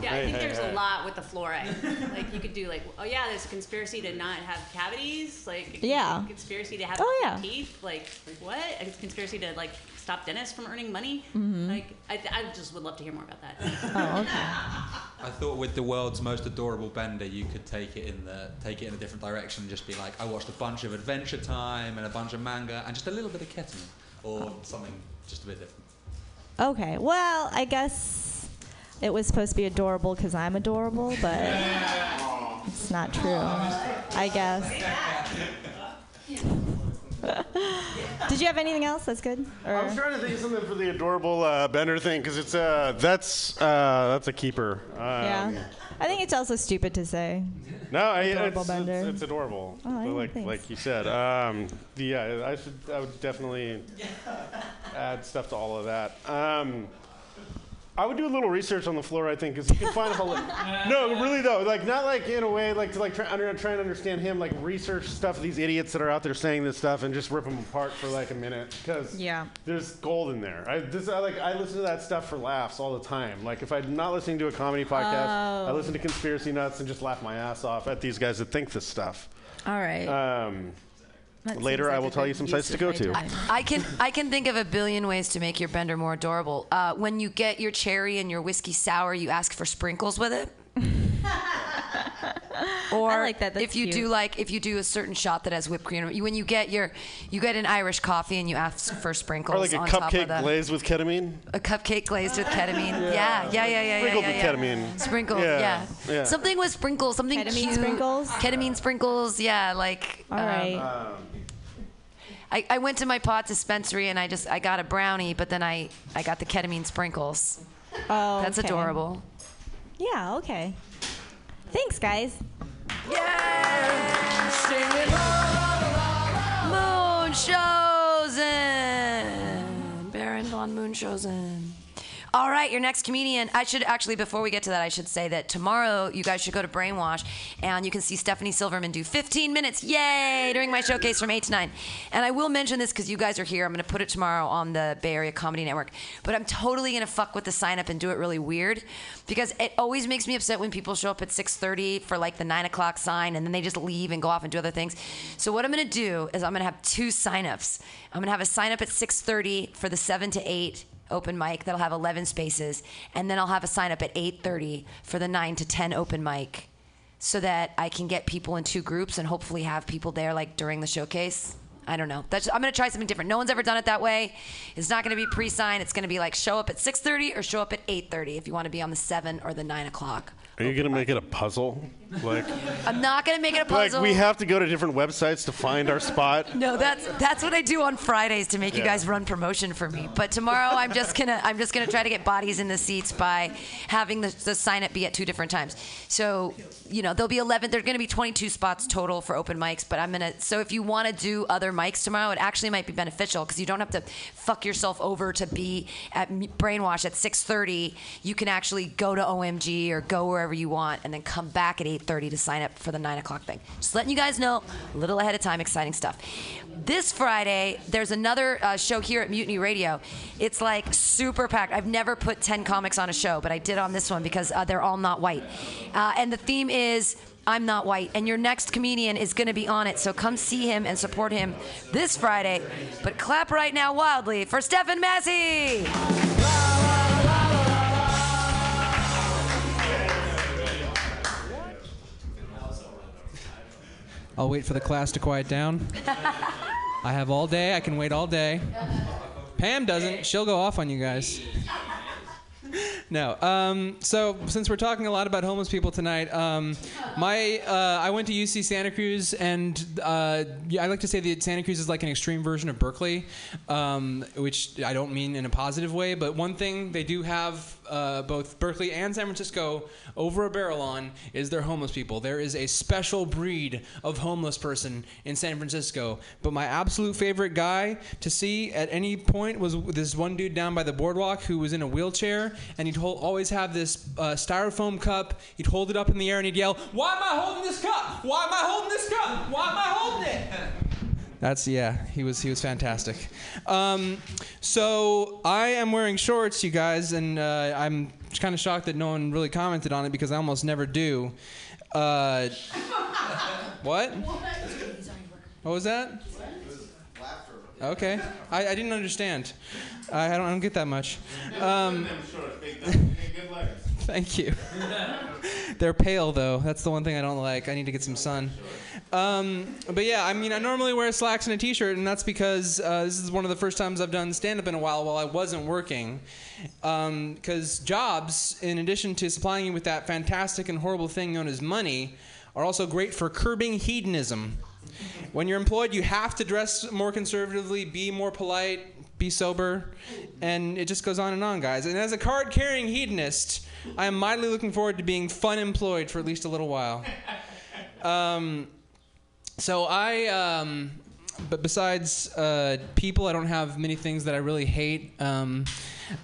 Yeah, Hey, I think hey, there's hey. a lot with the fluoride. like you could do like, oh yeah, there's a conspiracy to not have cavities. Like Yeah. a conspiracy to have Oh, healthy yeah. teeth. Like what? A conspiracy to like stop dentists from earning money. Mhm. Like I, I just would love to hear more about that. <laughs> Oh, okay. I thought with the world's most adorable bender, you could take it in the take it in a different direction and just be like, I watched a bunch of Adventure Time and a bunch of manga and just a little bit of ketamine or something just a bit different. Okay. Well, I guess it was supposed to be adorable because I'm adorable, but <laughs> it's not true. I guess. <laughs> <laughs> Did you have anything else that's good? Or? I was trying to think of something for the adorable uh, Bender thing because it's uh, that's uh, that's a keeper. Um, yeah. I think it's also stupid to say. No, I, Adorable it's, Bender. It's, it's adorable. Oh, I like thanks. like you said, um, yeah, I should I would definitely add stuff to all of that. Um, I would do a little research on the floor, I think, because you can find a whole. <laughs> no, really though, like not like in a way like to like try, under, try and understand him, like research stuff. These idiots that are out there saying this stuff and just rip them apart for like a minute because Yeah. there's gold in there. I this I like I listen to that stuff for laughs all the time. Like if I'm not listening to a comedy podcast, I Oh. listen to conspiracy nuts and just laugh my ass off at these guys that think this stuff. All right. Um, That later, seems I will tell you some use sites to go to. time. I can I can think of a billion ways to make your bender more adorable. Uh, when you get your cherry and your whiskey sour, you ask for sprinkles with it. <laughs> or I like that. That's if you do like if you do a certain shot that has whipped cream, you- when you get your you get an Irish coffee and you ask for sprinkles Or like a on top of cupcake the, glazed with ketamine. a cupcake glazed with ketamine. Yeah, yeah, yeah, yeah, yeah. Sprinkled yeah, with yeah. ketamine. Sprinkled, Yeah, yeah. yeah. Something with sprinkles, something Ketamine cute. sprinkles? Ketamine sprinkles, yeah, like. All um, right. I, I went to my pot dispensary and I just I got a brownie, but then I I got the ketamine sprinkles. Oh, That's okay. adorable. Yeah. Okay. Thanks, guys. Moon Chosen. Baron von Moon Chosen. All right, your next comedian. I should actually, before we get to that, I should say that tomorrow you guys should go to Brainwash and you can see Stephanie Silverman do 15 minutes, yay, during my showcase from 8 to 9. And I will mention this because you guys are here. I'm going to put it tomorrow on the Bay Area Comedy Network. But I'm totally going to fuck with the sign up and do it really weird because it always makes me upset when people show up at 6.30 for like the 9 o'clock sign and then they just leave and go off and do other things. So what I'm going to do is I'm going to have two sign-ups. I'm going to have a sign up at 6.30 for the 7 to 8 open mic that'll have 11 spaces and then i'll have a sign up at 8.30 for the 9 to 10 open mic so that i can get people in two groups and hopefully have people there like during the showcase. I don't know. That's, i'm going to try something different. No one's ever done it that way. It's not going to be pre-sign. It's going to be like show up at 6.30 or show up at 8.30 if you want to be on the 7 or the 9 o'clock Are you gonna make it a puzzle? Like, i'm not going to make it a puzzle. like we have to go to different websites to find our spot. No, that's that's what I do on Fridays to make you guys run promotion for me. But tomorrow I'm just gonna I'm just gonna try to get bodies in the seats by having the, the sign up be at two different times. So you know there'll be 11. There's gonna be 22 spots total for open mics. But I'm gonna so if you want to do other mics tomorrow, it actually might be beneficial because you don't have to fuck yourself over to be at Brainwash at 6:30. You can actually go to OMG or go wherever wherever you want, and then come back at 8:30 to sign up for the nine o'clock thing. Just letting you guys know a little ahead of time. Exciting stuff. This Friday, there's another uh, show here at Mutiny Radio. It's like super packed. I've never put 10 comics on a show, but I did on this one because uh, they're all not white. Uh, and the theme is I'm not white. And your next comedian is going to be on it. So come see him and support him this Friday. But clap right now wildly for Stephen Massey. I'll wait for the class to quiet down. I have all day. I can wait all day. Pam doesn't. She'll go off on you guys. No. Um, so since we're talking a lot about homeless people tonight, um, my uh, I went to UC Santa Cruz, and uh, I like to say that Santa Cruz is like an extreme version of Berkeley, um, which I don't mean in a positive way. But one thing they do have uh, both Berkeley and San Francisco over a barrel on is their homeless people. There is a special breed of homeless person in San Francisco. But my absolute favorite guy to see at any point was this one dude down by the boardwalk who was in a wheelchair, and he'd hold, always have this uh, styrofoam cup. He'd hold it up in the air and he'd yell, "Why am I holding this cup? Why am I holding this cup? Why am I holding it?" <laughs> That's yeah. He was he was fantastic. Um, so I am wearing shorts, you guys, and uh, I'm kind of shocked that no one really commented on it because I almost never do. Uh, <laughs> what? What was that? Okay, I, I didn't understand. I, I don't I don't get that much. Um, <laughs> thank you. <laughs> They're pale though. That's the one thing I don't like. I need to get some sun. Um, but yeah, I mean, I normally wear slacks and a t-shirt, and that's because uh, this is one of the first times I've done stand-up in a while while I wasn't working. Because jobs, in addition to supplying you with that fantastic and horrible thing known as money, are also great for curbing hedonism. When you're employed, you have to dress more conservatively, be more polite, be sober, and it just goes on and on, guys. And as a card carrying hedonist, I am mightily looking forward to being fun employed for at least a little while. Um, so I, um, but besides uh, people, I don't have many things that I really hate. Um,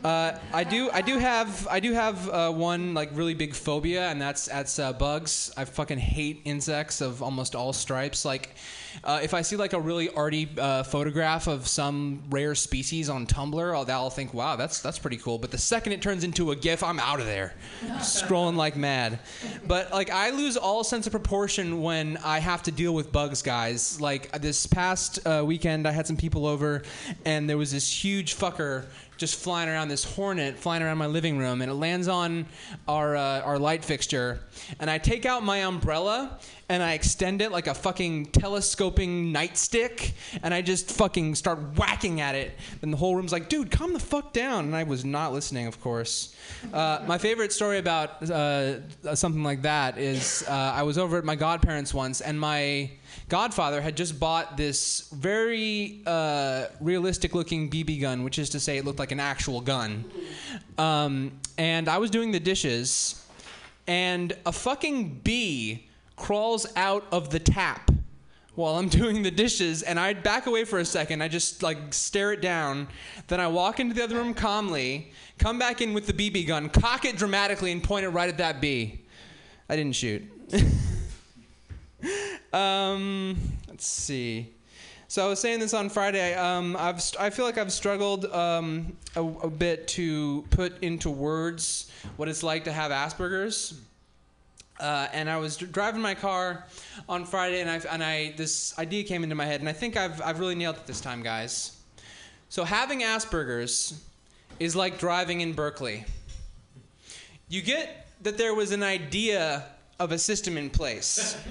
uh, I do, I do have, I do have uh, one like really big phobia, and that's that's uh, bugs. I fucking hate insects of almost all stripes. Like, uh, if I see like a really arty uh, photograph of some rare species on Tumblr, I'll, I'll think, wow, that's that's pretty cool. But the second it turns into a GIF, I'm out of there, <laughs> scrolling like mad. But like, I lose all sense of proportion when I have to deal with bugs, guys. Like this past uh, weekend, I had some people over, and there was this huge fucker just flying around this hornet flying around my living room and it lands on our uh, our light fixture. And I take out my umbrella and I extend it like a fucking telescoping nightstick and I just fucking start whacking at it. And the whole room's like dude calm the fuck down. And I was not listening of course. Uh, my favorite story about uh, something like that is uh, I was over at my godparents once and my Godfather had just bought this very uh, realistic looking BB gun, which is to say, it looked like an actual gun. Um, and I was doing the dishes, and a fucking bee crawls out of the tap while I'm <laughs> doing the dishes, and I back away for a second. I just like stare it down. Then I walk into the other room calmly, come back in with the BB gun, cock it dramatically, and point it right at that bee. I didn't shoot. <laughs> Um, let's see. So I was saying this on Friday. Um, I've st- I feel like I've struggled um, a, a bit to put into words what it's like to have Asperger's. Uh, and I was dr- driving my car on Friday, and I and I this idea came into my head, and I think I've I've really nailed it this time, guys. So having Asperger's is like driving in Berkeley. You get that there was an idea of a system in place. <laughs>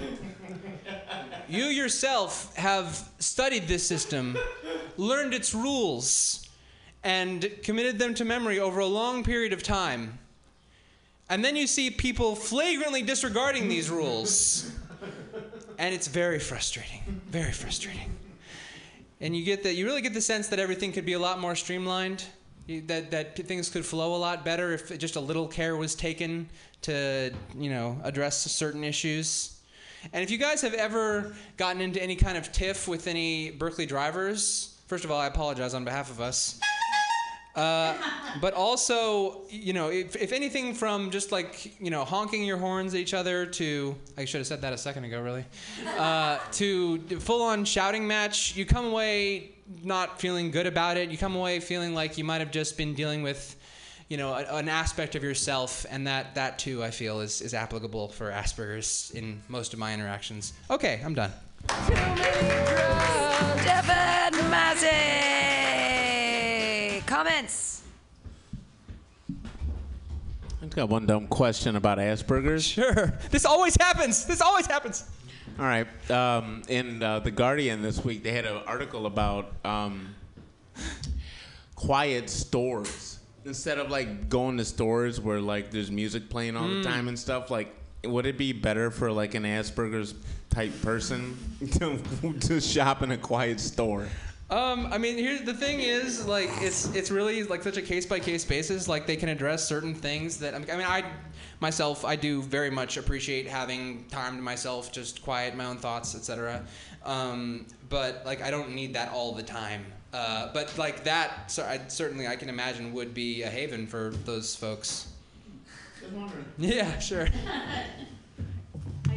You yourself have studied this system, learned its rules, and committed them to memory over a long period of time. And then you see people flagrantly disregarding these rules. And it's very frustrating. Very frustrating. And you get that you really get the sense that everything could be a lot more streamlined. That, that things could flow a lot better if just a little care was taken to, you know, address certain issues. And if you guys have ever gotten into any kind of tiff with any Berkeley drivers, first of all, I apologize on behalf of us. Uh, but also, you know, if, if anything from just like, you know, honking your horns at each other to, I should have said that a second ago, really, uh, to full on shouting match, you come away not feeling good about it. You come away feeling like you might have just been dealing with, you know, a, an aspect of yourself, and that, that too, I feel, is, is applicable for Asperger's in most of my interactions. Okay, I'm done. Devin Massey. Comments. I've got one dumb question about Asperger's. Sure. This always happens. This always happens. All right. Um, in uh, the Guardian this week, they had an article about um, quiet stores. Instead of like going to stores where like there's music playing all Mm. the time and stuff, like would it be better for like an Asperger's type person <laughs> to, to shop in a quiet store? Um, I mean, here's the thing is like it's it's really like such a case by case basis. Like they can address certain things that I mean, I myself I do very much appreciate having time to myself, just quiet my own thoughts, etc. Um, but like I don't need that all the time. Uh, but like that, so I certainly I can imagine would be a haven for those folks. <laughs> Yeah, sure. <laughs>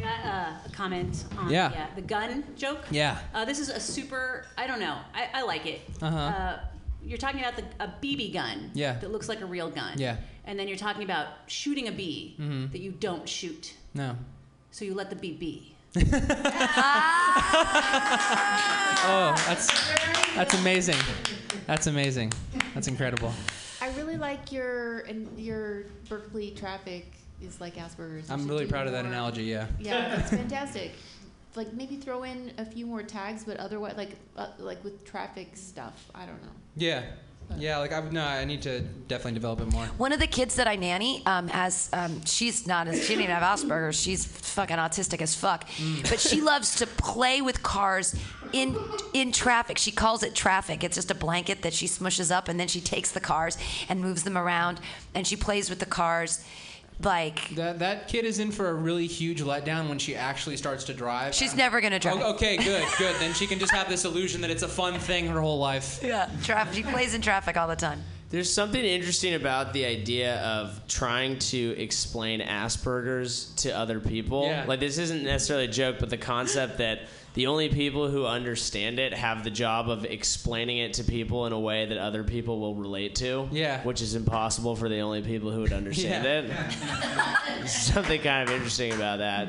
I got uh, a comment on Yeah. the, uh, the gun joke. Yeah. Uh, this is a super. I don't know. I, I like it. Uh-huh. Uh, you're talking about the, a BB gun. Yeah. That looks like a real gun. Yeah. And then you're talking about shooting a bee Mhm. that you don't shoot. No. So you let the bee be. <laughs> Oh, that's that's amazing. That's amazing. That's incredible. I really like your and your Berkeley traffic is like Asperger's. You I'm should really do proud of that more. analogy. Yeah. Yeah, it's fantastic. <laughs> Like maybe throw in a few more tags, but otherwise, like uh, like with traffic stuff. I don't know. Yeah. Yeah. Like I would. No, I need to definitely develop it more. One of the kids that I nanny um, has, um, she's not, as, she didn't even have Asperger's. She's fucking autistic as fuck. But she loves to play with cars in in traffic. She calls it traffic. It's just a blanket that she smushes up, and then she takes the cars and moves them around, and she plays with the cars. Like That that kid is in for a really huge letdown when she actually starts to drive. She's never gonna drive. O- okay, good, good. Then she can just have this illusion that it's a fun thing her whole life. Yeah, traffic. She plays in traffic all the time. There's something interesting about the idea of trying to explain Asperger's to other people. Yeah. Like this isn't necessarily a joke, but the concept that the only people who understand it have the job of explaining it to people in a way that other people will relate to. Yeah. Which is impossible for the only people who would understand Yeah. it. There's <laughs> something kind of interesting about that.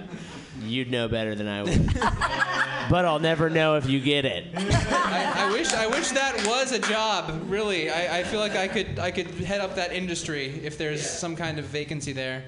You'd know better than I would. <laughs> but I'll never know if you get it. I, I wish I wish that was a job. Really, I, I feel like I could I could head up that industry if there's some kind of vacancy there.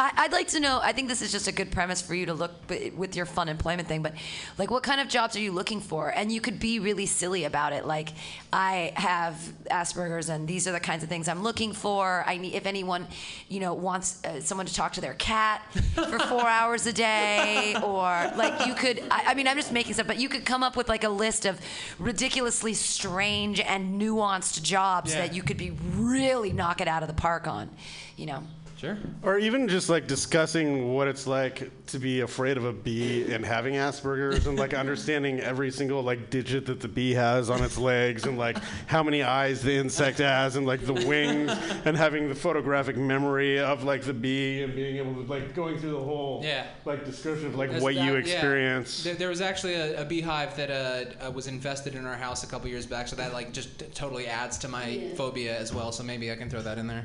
I, I'd like to know. I think this is just a good premise for you to look b- with your fun employment thing. But like, what kind of jobs are you looking for? And you could be really silly about it. Like, I have Asperger's, and these are the kinds of things I'm looking for. I need if anyone, you know, wants uh, someone to talk to their cat for four <laughs> hours a day, or like you could. I, I mean, I'm just making stuff, but you could come up with like a list of ridiculously strange and nuanced jobs Yeah. that you could be really knock it out of the park on. You know. Sure. Or even just like discussing what it's like to be afraid of a bee and having Asperger's and like understanding every single like digit that the bee has on its legs and like how many eyes the insect has and like the wings and having the photographic memory of like the bee and being able to like going through the whole Yeah. like description of like There's what that- you yeah. experience. There, there was actually a, a beehive that uh, uh, was infested in our house a couple years back, so that like just t- totally adds to my phobia as well. So maybe I can throw that in there.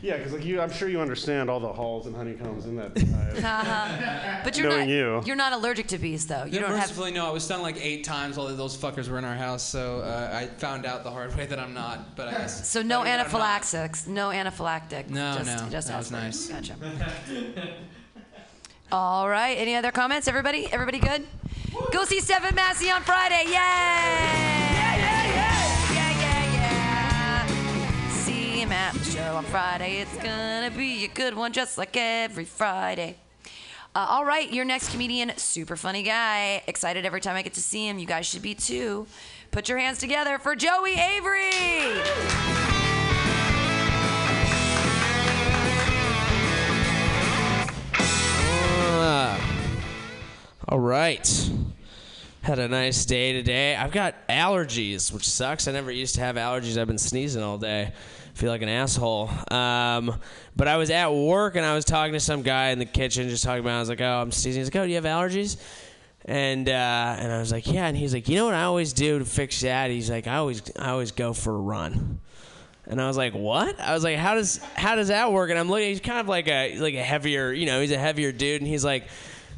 Yeah, because like you, I'm sure you understand all the halls and honeycombs in that. hive. <laughs> Uh-huh. But you're Knowing not. you. You're not allergic to bees, though. You don't have. No. I was stung like eight times while those fuckers were in our house, so uh, I found out the hard way that I'm not. But I guess. So no Better I'm anaphylaxis. No anaphylactic. No, just, no, Just that was nice. Gotcha. <laughs> All right. Any other comments? Everybody? Everybody good? Go see Stephen Massey on Friday. Yay! Yeah, yeah, yeah. Yeah, at the show on Friday. It's gonna be a good one, just like every Friday. Uh, all right, your next comedian, super funny guy. Excited every time I get to see him. You guys should be too. Put your hands together for Joey Avery. Uh, all right. Had a nice day today. I've got allergies, which sucks. I never used to have allergies. I've been sneezing all day. Feel like an asshole. Um, but I was at work and I was talking to some guy in the kitchen, just talking about. I was like, "Oh, I'm sneezing." He's like, "Oh, do you have allergies?" And uh, and I was like, "Yeah." And he's like, "You know what I always do to fix that?" He's like, "I always I always go for a run." And I was like, "What?" I was like, "How does how does that work?" And I'm looking. He's kind of like a like a heavier, you know, he's a heavier dude, and he's like,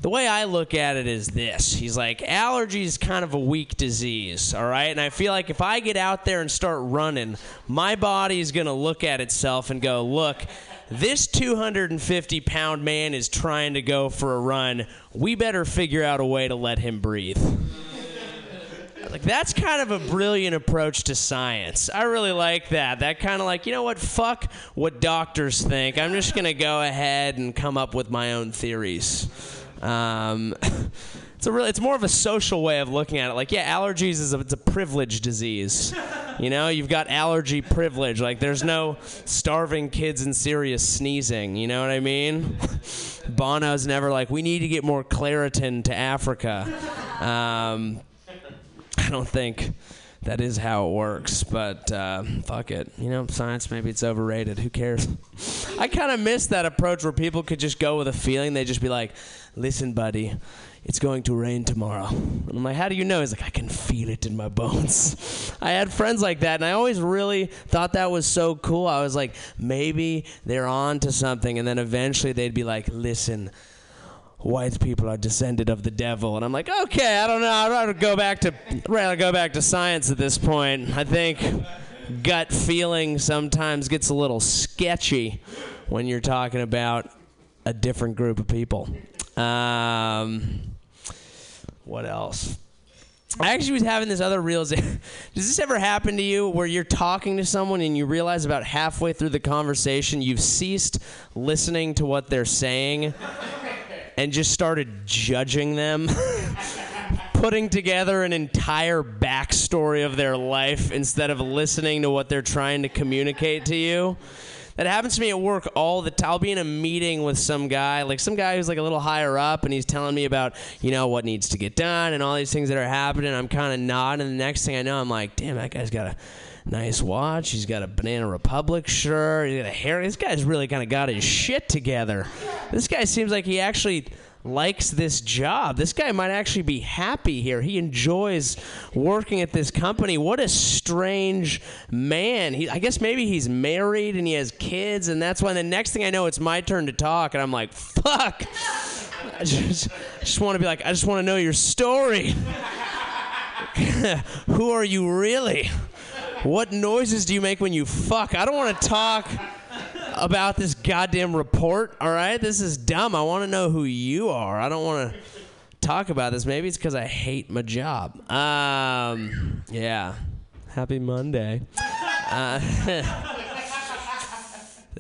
"The way I look at it is this." He's like, "Allergy is kind of a weak disease, all right." And I feel like if I get out there and start running, my body is gonna look at itself and go, "Look." This 250 pound man is trying to go for a run. We better figure out a way to let him breathe. <laughs> Like that's kind of a brilliant approach to science. I really like that. That kind of like, you know what? Fuck what doctors think. I'm just gonna go ahead and come up with my own theories. Um, <laughs> it's a really, it's more of a social way of looking at it. Like, yeah, allergies is a, it's a privilege disease. You know, you've got allergy privilege. Like, there's no starving kids in Syria sneezing. You know what I mean? <laughs> Bono's never like, we need to get more Claritin to Africa. Um, I don't think that is how it works, but uh, fuck it. You know, science, maybe it's overrated. Who cares? I kind of miss that approach where people could just go with a feeling. They just be like, listen, buddy, it's going to rain tomorrow. And I'm like, how do you know? He's like, I can feel it in my bones. <laughs> I had friends like that, and I always really thought that was so cool. I was like, maybe they're on to something. And then eventually they'd be like, listen, white people are descended of the devil. And I'm like, okay, I don't know. I'd rather go back to rather go back to science at this point. I think gut feeling sometimes gets a little sketchy when you're talking about a different group of people. Um, what else? I actually was having this other realization. <laughs> Does this ever happen to you where you're talking to someone and you realize about halfway through the conversation you've ceased listening to what they're saying and just started judging them? <laughs> Putting together an entire backstory of their life instead of listening to what they're trying to communicate to you? That happens to me at work all the time. I'll be in a meeting with some guy, like some guy who's like a little higher up, and he's telling me about, you know, what needs to get done and all these things that are happening. I'm kind of nodding, and the next thing I know, I'm like, damn, that guy's got a nice watch. He's got a Banana Republic shirt. He's got a hair. This guy's really kind of got his shit together. This guy seems like he actually likes this job. This guy might actually be happy here. He enjoys working at this company. What a strange man. He, I guess maybe he's married and he has kids, and that's why the next thing I know, it's my turn to talk, and I'm like, fuck. I just, I just want to be like, I just want to know your story. <laughs> Who are you really? What noises do you make when you fuck? I don't want to talk about this goddamn report, all right? This is dumb. I want to know who you are. I don't want to talk about this. Maybe it's because I hate my job. Um, yeah. Happy Monday. Uh, <laughs>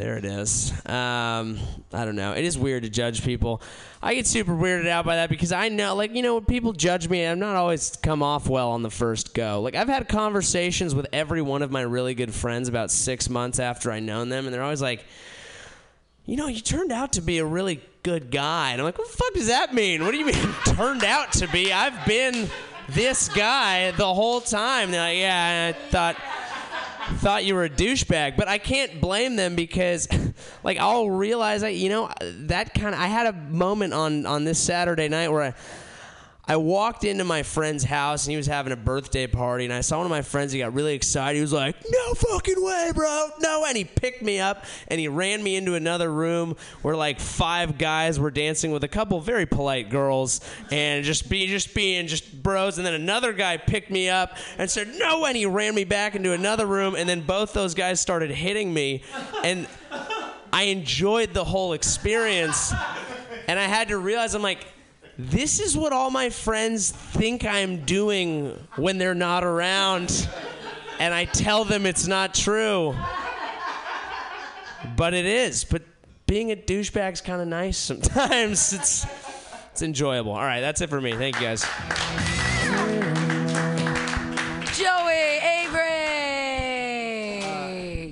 there it is. Um, I don't know. It is weird to judge people. I get super weirded out by that because I know, like, you know, when people judge me, I'm not always come off well on the first go. Like, I've had conversations with every one of my really good friends about six months after I known them, and they're always like, you know, you turned out to be a really good guy. And I'm like, what the fuck does that mean? What do you mean, <laughs> turned out to be? I've been this guy the whole time. They're like, yeah, I thought thought you were a douchebag, but I can't blame them because, <laughs> like, I'll realize, I, you know, that kind of. I had a moment on on this Saturday night where I. I walked into my friend's house and he was having a birthday party and I saw one of my friends. He got really excited. He was like, "No fucking way, bro! No!" And he picked me up and he ran me into another room where like five guys were dancing with a couple very polite girls and just be just being just bros. And then another guy picked me up and said, "No!" And he ran me back into another room. And then both those guys started hitting me and. I enjoyed the whole experience, and I had to realize I'm like, this is what all my friends think I'm doing when they're not around, and I tell them it's not true. But it is. But being a douchebag's kind of nice sometimes. <laughs> It's it's enjoyable. All right, that's it for me. Thank you guys. Joey Avery.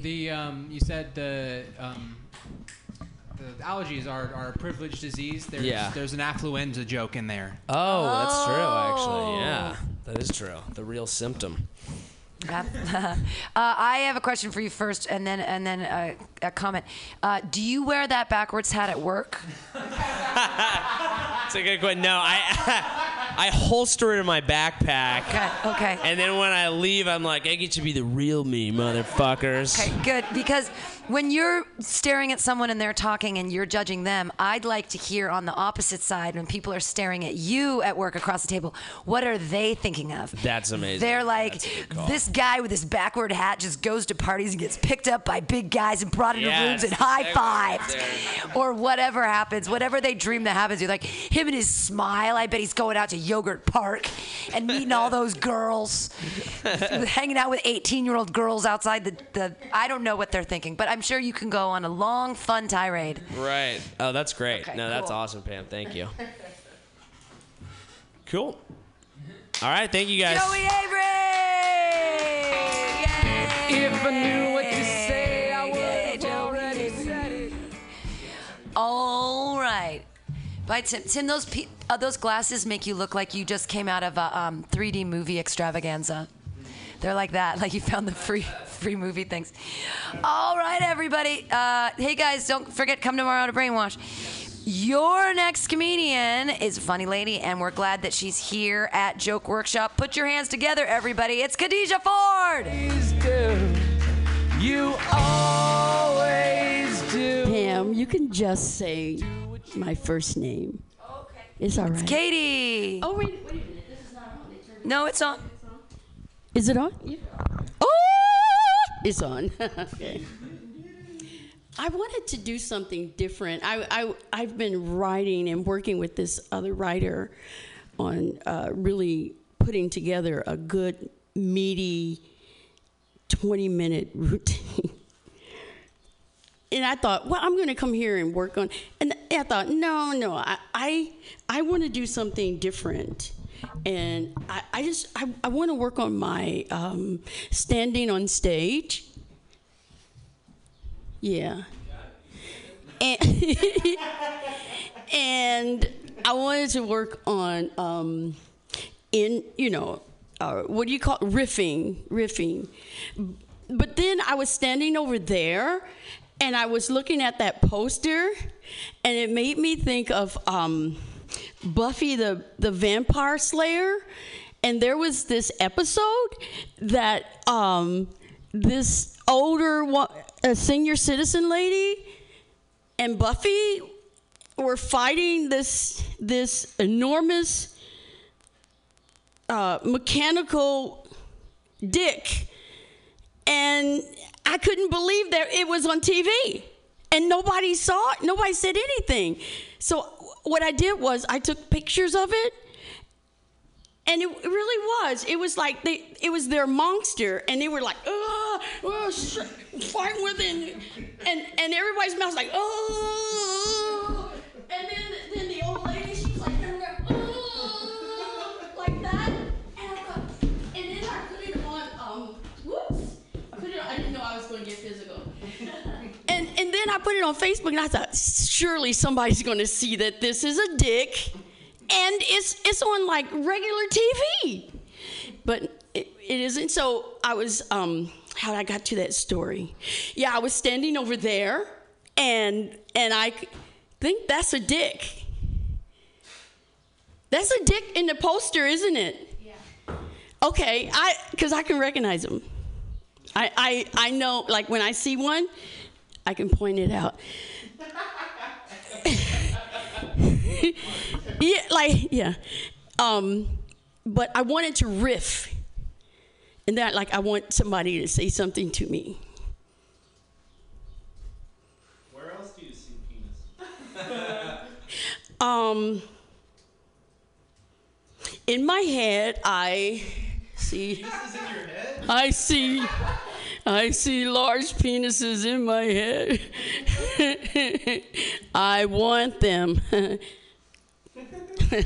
The um, you said the the allergies are, are a privileged disease. There's, Yeah. there's an affluenza joke in there. Oh, that's true. Actually, Oh. yeah, that is true. The real symptom. <laughs> uh, I have a question for you first, and then and then uh, a comment. Uh, do you wear that backwards hat at work? <laughs> It's a good question. No, I <laughs> I holster it in my backpack. Okay. Okay. And then when I leave, I'm like, I get to be the real me, motherfuckers. Okay, good. Because when you're staring at someone and they're talking and you're judging them, I'd like to hear on the opposite side when people are staring at you at work across the table, what are they thinking of? That's amazing. They're like, this guy with his backward hat just goes to parties and gets picked up by big guys and brought into Yes, rooms and high fives. Or whatever happens, whatever they dream that happens. You're like, him and his smile, I bet he's going out to Yogurt Park and meeting all those girls, <laughs> hanging out with 18 year old girls outside the, the. I don't know what they're thinking, but I'm sure you can go on a long, fun tirade. Right. Oh, that's great. Okay, no, that's awesome, Pam. Thank you. Cool. All right. Thank you guys. Joey Avery! If All right. Bye, Tim. Tim, those pe- uh, those glasses make you look like you just came out of a um, 3D movie extravaganza. They're like that, <laughs> like you found the free free movie things. All right, everybody. Uh, hey guys, don't forget come tomorrow to Brainwash. Your next comedian is a funny lady, and we're glad that she's here at Joke Workshop. Put your hands together, everybody. It's Khadijah Ford. You always You can just say my first name. Okay. It's all right. It's Katie. Oh, wait, wait a minute. This is not on. Turned No, it's on. Is it on? Oh, <laughs> it's on. <laughs> okay. I wanted to do something different. I, I, I've been writing and working with this other writer on uh, really putting together a good, meaty, 20 minute <laughs> routine. And I thought, well, I'm going to come here and work on. And I thought, no, no, I, I, I want to do something different. And I, I just, I, I want to work on my um, standing on stage. Yeah. And, <laughs> and I wanted to work on, um, in, you know, uh, what do you call it? riffing, riffing. But then I was standing over there and I was looking at that poster and it made me think of um, Buffy the, the Vampire Slayer. And there was this episode that um, this older a senior citizen lady and Buffy were fighting this this enormous uh, mechanical dick, and I couldn't believe that it was on TV, and nobody saw it. Nobody said anything. So what I did was I took pictures of it. And it, really was. It was like they, it was their monster, and they were like, oh, oh sh- fighting with it, and and everybody's mouth was like, oh, and then then the old lady, then I put it on Facebook, and I thought, surely somebody's going to see that this is a dick and it's it's on like regular TV, but it, it isn't. So I was um, how I got to that story. Yeah, I was standing over there, and and I think that's a dick. That's a dick in the poster, isn't it? Yeah. Okay, I because I can recognize them. I, I I know like when I see one, I can point it out. <laughs> yeah, like yeah. Um, but I wanted to riff, and that like I want somebody to say something to me. Where else do you see penis? <laughs> Um, in my head, I see. Penis is in your head. I see. I see large penises in my head. <laughs> I want them. <laughs>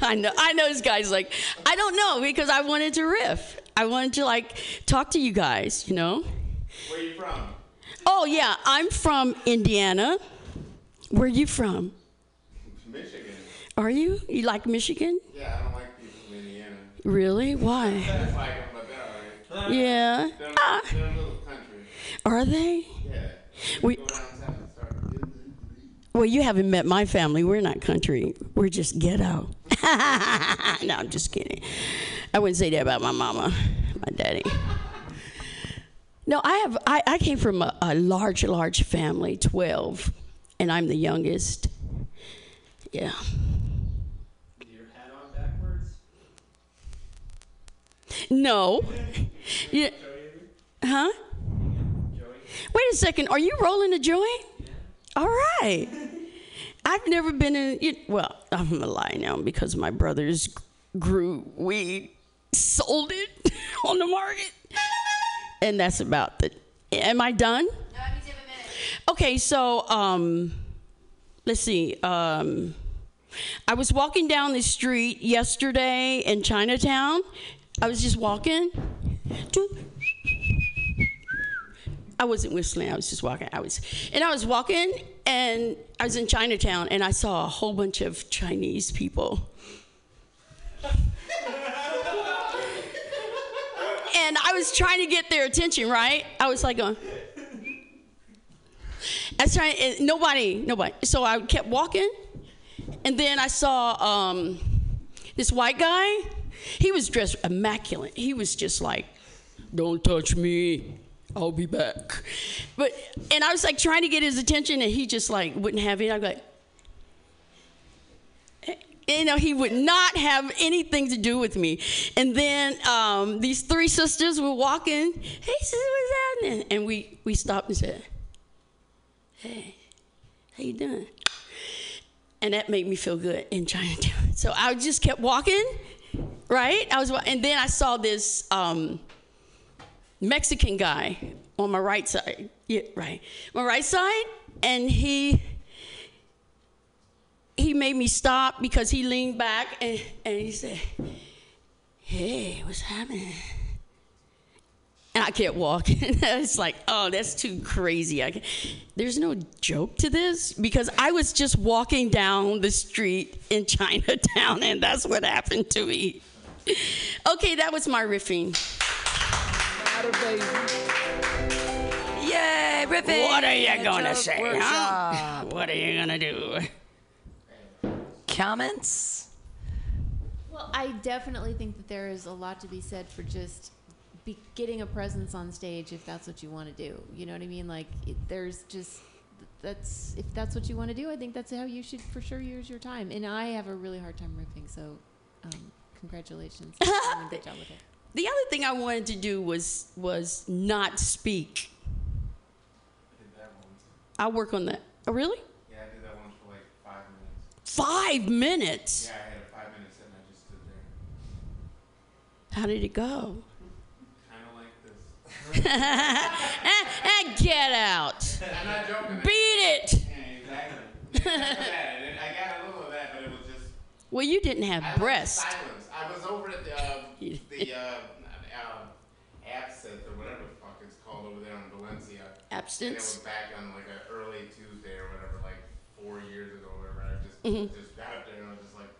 I know. I know this guy's like, I don't know because I wanted to riff. I wanted to like talk to you guys. You know. Where are you from? Oh yeah, I'm from Indiana, Where are you from? Michigan. Are you? You like Michigan? Yeah, I don't like people from Indiana. Really? Why? That's like them, but they're alright. Yeah. They're, Ah. they're a little country. Are they? Yeah. We, Go downtown and start. well, you haven't met my family. We're not country. We're just ghetto. <laughs> no, I'm just kidding. I wouldn't say that about my mama, my daddy. No, I have. I, I came from a, a large, large family, twelve, and I'm the youngest. Yeah. Your hat on backwards? No. Yeah. Huh? Wait a second. Are you rolling a joint? All right. I've never been in. You, well, I'm gonna lie now because my brothers grew weed, sold it <laughs> on the market, and that's about the. Am I done? Okay, so um, let's see. Um, I was walking down the street yesterday in Chinatown. I was just walking. Doo- I wasn't whistling. I was just walking. I was, and I was walking, and I was in Chinatown, and I saw a whole bunch of Chinese people. and I was trying to get their attention, right? I was like, going, I was trying, nobody, nobody. So I kept walking, and then I saw um, this white guy. He was dressed immaculate. He was just like, "Don't touch me. I'll be back." But and I was like trying to get his attention, and he just like wouldn't have it. I'm like, you know, he would not have anything to do with me. And then um, these three sisters were walking. Hey, sister, what's happening? And we we stopped and said, "Hey, how you doing?" And that made me feel good in Chinatown. So I just kept walking, right? I was, and then I saw this um, Mexican guy on my right side. Yeah, right, my right side, and he he made me stop because he leaned back and, and he said, Hey, what's happening? And I kept walking. <laughs> it's like, oh, that's too crazy. I can't. There's no joke to this because I was just walking down the street in <laughs> Chinatown and that's what happened to me. Okay, that was my riffing. Yay, riffing! What are you gonna say, huh? workshop. What are you gonna do? Comments? Well, I definitely think that there is a lot to be said for just be getting a presence on stage if that's what you want to do. You know what I mean? Like, it, there's just that's if that's what you want to do. I think that's how you should for sure use your time. And I have a really hard time riffing, so um, congratulations. <laughs> You're doing a good job with it. The other thing I wanted to do was was not speak. I work on that. Oh, really? Yeah, I did that once for like five minutes. Five minutes. Yeah, I had a five minutes and I just stood there. How did it go? Kind of like this. <laughs> Eh, eh, get out. <laughs> I'm not joking. Beat it. Yeah, exactly. Except for that. And I got a little of that, but it was just. Well, you didn't have like breast. Silence. I was over at the <laughs> uh, the uh, uh, absinthe or whatever the fuck it's called over there in Valencia. And it Abstinence? was back on like an early Tuesday or whatever, like four years ago or whatever. I just Mhm. just got up there and I was just like,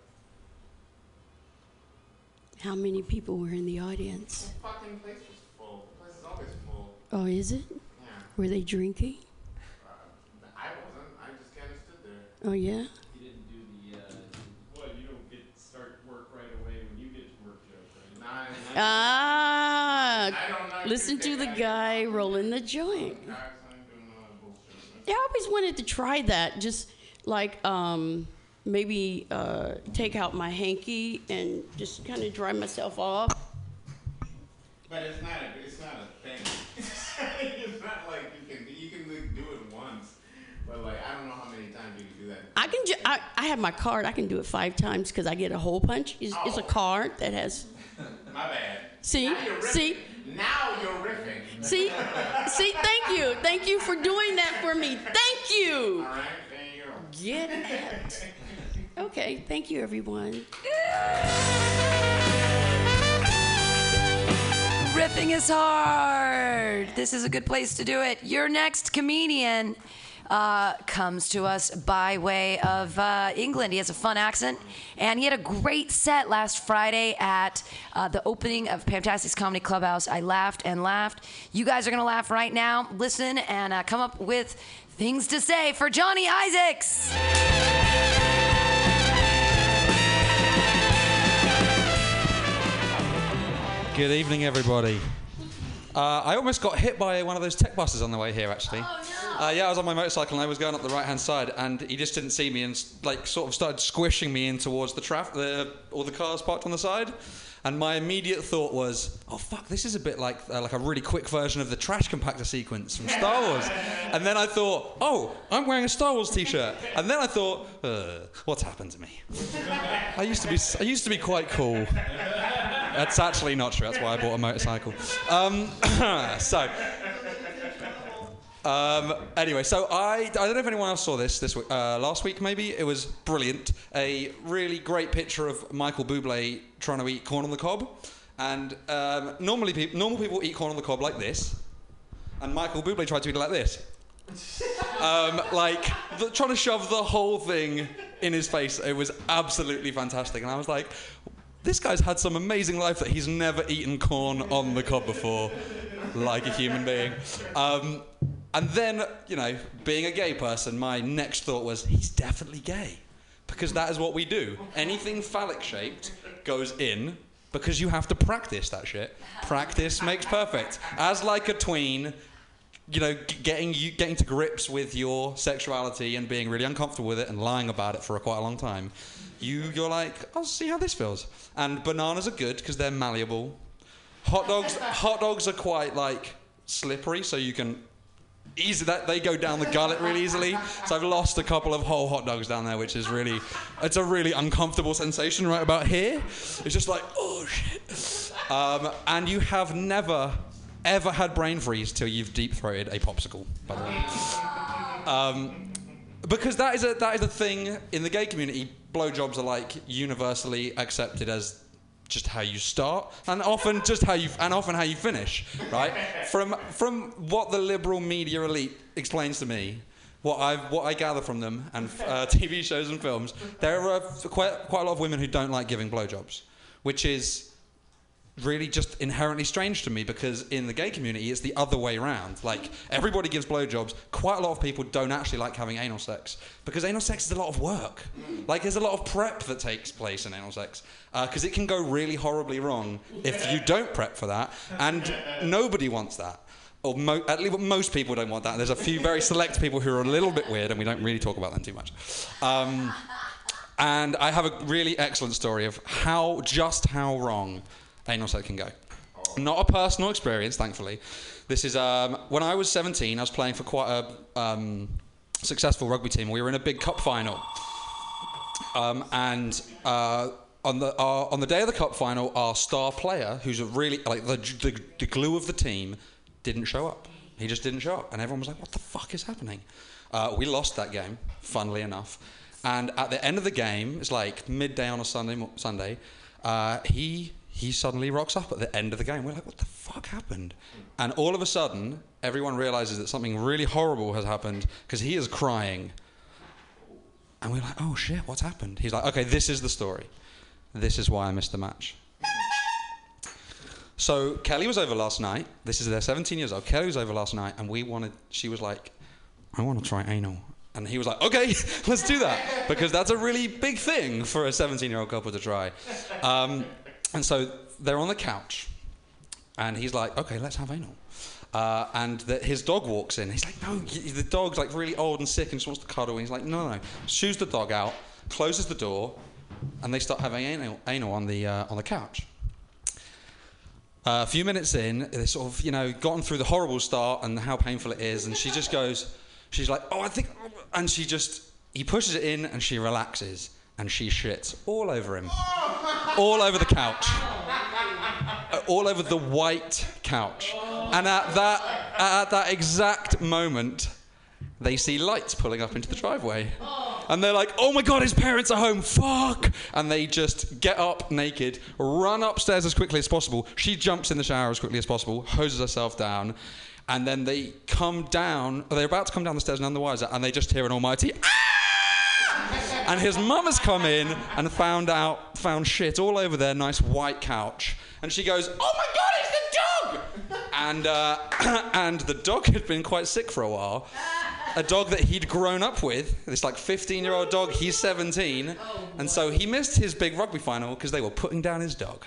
How many people were in the audience? the fucking place was full. The place is always full. Oh, is it? Yeah. Were they drinking? I wasn't. I just kind of stood there. Oh, yeah? You didn't do the, uh, well, you don't get start work right away when you get to work, Joe, right? Ah, I don't know listen to the guy rolling the joint. Yeah, I always wanted to try that. Just like um, maybe uh, take out my hanky and just kind of dry myself off. But it's not a, it's not a thing. <laughs> it's not like you can you can like, do it once, but like I don't know how many times you can do that. I can. Ju- I, I have my card. I can do it five times because I get a hole punch. It's, it's a card that has. My bad. See? Now. See? Now you're riffing. See, see. Thank you, thank you for doing that for me. Thank you. All right, there you go. Get out. Okay, thank you, everyone. Riffing is hard. This is a good place to do it. Your next comedian uh, comes to us by way of uh, England. He has a fun accent, and he had a great set last Friday at uh, the opening of Pamtastic's Comedy Clubhouse. I laughed and laughed. You guys are going to laugh right now. Listen and uh, come up with things to say for Johnny Isaacs. Good evening, everybody. Uh, I almost got hit by one of those tech buses on the way here, actually. Uh, yeah, I was on my motorcycle and I was going up the right-hand side, and he just didn't see me and like sort of started squishing me in towards the traffic, the, all the cars parked on the side. And my immediate thought was, "Oh fuck, this is a bit like uh, like a really quick version of the trash compactor sequence from Star Wars." <laughs> and then I thought, "Oh, I'm wearing a Star Wars T-shirt." And then I thought, uh, "What's happened to me?" <laughs> I used to be I used to be quite cool. That's actually not true. That's why I bought a motorcycle. Um, <coughs> so, um, anyway, so I, I don't know if anyone else saw this this week, uh, last week. Maybe it was brilliant. A really great picture of Michael Bublé trying to eat corn on the cob. And um, normally, peop normal people eat corn on the cob like this, and Michael Bublé tried to eat it like this. <laughs> um, like the, trying to shove the whole thing in his face. It was absolutely fantastic, and I was like, this guy's had some amazing life that he's never eaten corn on the cob before, like a human being. Um, and then, you know, being a gay person, my next thought was, he's definitely gay. Because that is what we do. Anything phallic shaped goes in because you have to practice that shit. Practice makes perfect. As like a tween, you know, getting you getting to grips with your sexuality and being really uncomfortable with it and lying about it for a quite a long time, you you're like, I'll see how this feels. And bananas are good because they're malleable. Hot dogs, hot dogs are quite like slippery, so you can easy that they go down the gullet really easily. So I've lost a couple of whole hot dogs down there, which is really, it's a really uncomfortable sensation right about here. It's just like, oh shit. Um, and you have never, ever had brain freeze till you've deep throated a popsicle. By the way. Um, because that is a that is a thing in the gay community. Blowjobs are like universally accepted as just how you start, and often just how you and often how you finish. Right? From from what the liberal media elite explains to me, what I what I gather from them and uh, <laughs> TV shows and films, there are quite quite a lot of women who don't like giving blowjobs, which is really just inherently strange to me because in the gay community it's the other way around. Like everybody gives blowjobs. Quite a lot of people don't actually like having anal sex because anal sex is a lot of work. Like there's a lot of prep that takes place in anal sex because it can go really horribly wrong if you don't prep for that, and nobody wants that. Or mo- at least most people don't want that. There's a few very select people who are a little bit weird, and we don't really talk about them too much. Um, and I have a really excellent story of how just how wrong anal sex can go. Not a personal experience, thankfully. This is um, when I was 17. I was playing for quite a um, successful rugby team. We were in a big cup final, um, and uh, on the uh, on the day of the cup final, our star player, who's a really like the, the the glue of the team, didn't show up. He just didn't show up, and everyone was like, "What the fuck is happening?" Uh, we lost that game, funnily enough. And at the end of the game, it's like midday on a Sunday. Sunday, uh, he he suddenly rocks up at the end of the game. We're like, "What the fuck happened?" And all of a sudden, everyone realizes that something really horrible has happened because he is crying. And we're like, "Oh shit, what's happened?" He's like, "Okay, this is the story. This is why I missed the match." So Kelly was over last night. This is they're 17 years old. Kelly was over last night, and we wanted. She was like, "I want to try anal," and he was like, "Okay, <laughs> let's do that," because that's a really big thing for a 17-year-old couple to try. Um, and so they're on the couch, and he's like, "Okay, let's have anal." Uh, and the, his dog walks in. He's like, "No," the dog's like really old and sick and just wants to cuddle. And he's like, "No, no." Shoos the dog out, closes the door, and they start having anal, anal on the uh, on the couch. Uh, a few minutes in, they sort of, you know, gotten through the horrible start and how painful it is, and she just goes, she's like, oh, I think, and she just, he pushes it in, and she relaxes, and she shits all over him, all over the couch, Uh, all over the white couch, and at that, at that exact moment, they see lights pulling up into the driveway. And they're like, oh my god, his parents are home, fuck! And they just get up naked, run upstairs as quickly as possible. She jumps in the shower as quickly as possible, hoses herself down, And then they come down, they're about to come down the stairs none the wiser, and they just hear an almighty "Ah!" and his mum has come in and found out, found shit all over their nice white couch. And she goes, "Oh my God, it's the dog!" And uh, <clears throat> and the dog had been quite sick for a while. A dog that he'd grown up with, this like 15 year old dog, he's 17, and so he missed his big rugby final because they were putting down his dog.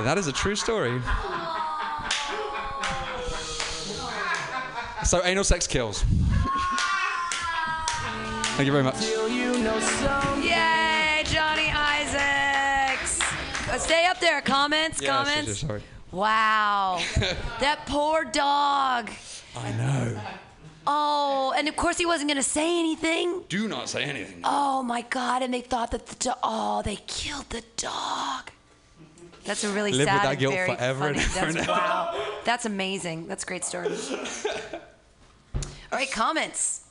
That is a true story. So anal sex kills. Thank you very much. Yay, Johnny Isaacs. Uh, Stay up there. Comments, Yeah, comments. sorry. Wow. <laughs> that poor dog. I know. Oh, and of course he wasn't going to say anything. Do not say anything. Oh my God! And they thought that the dog. Oh, they killed the dog. That's a really Live with sad that and guilt very forever and funny. ever and That's ever. wow. That's amazing. That's a great story. All right, comments.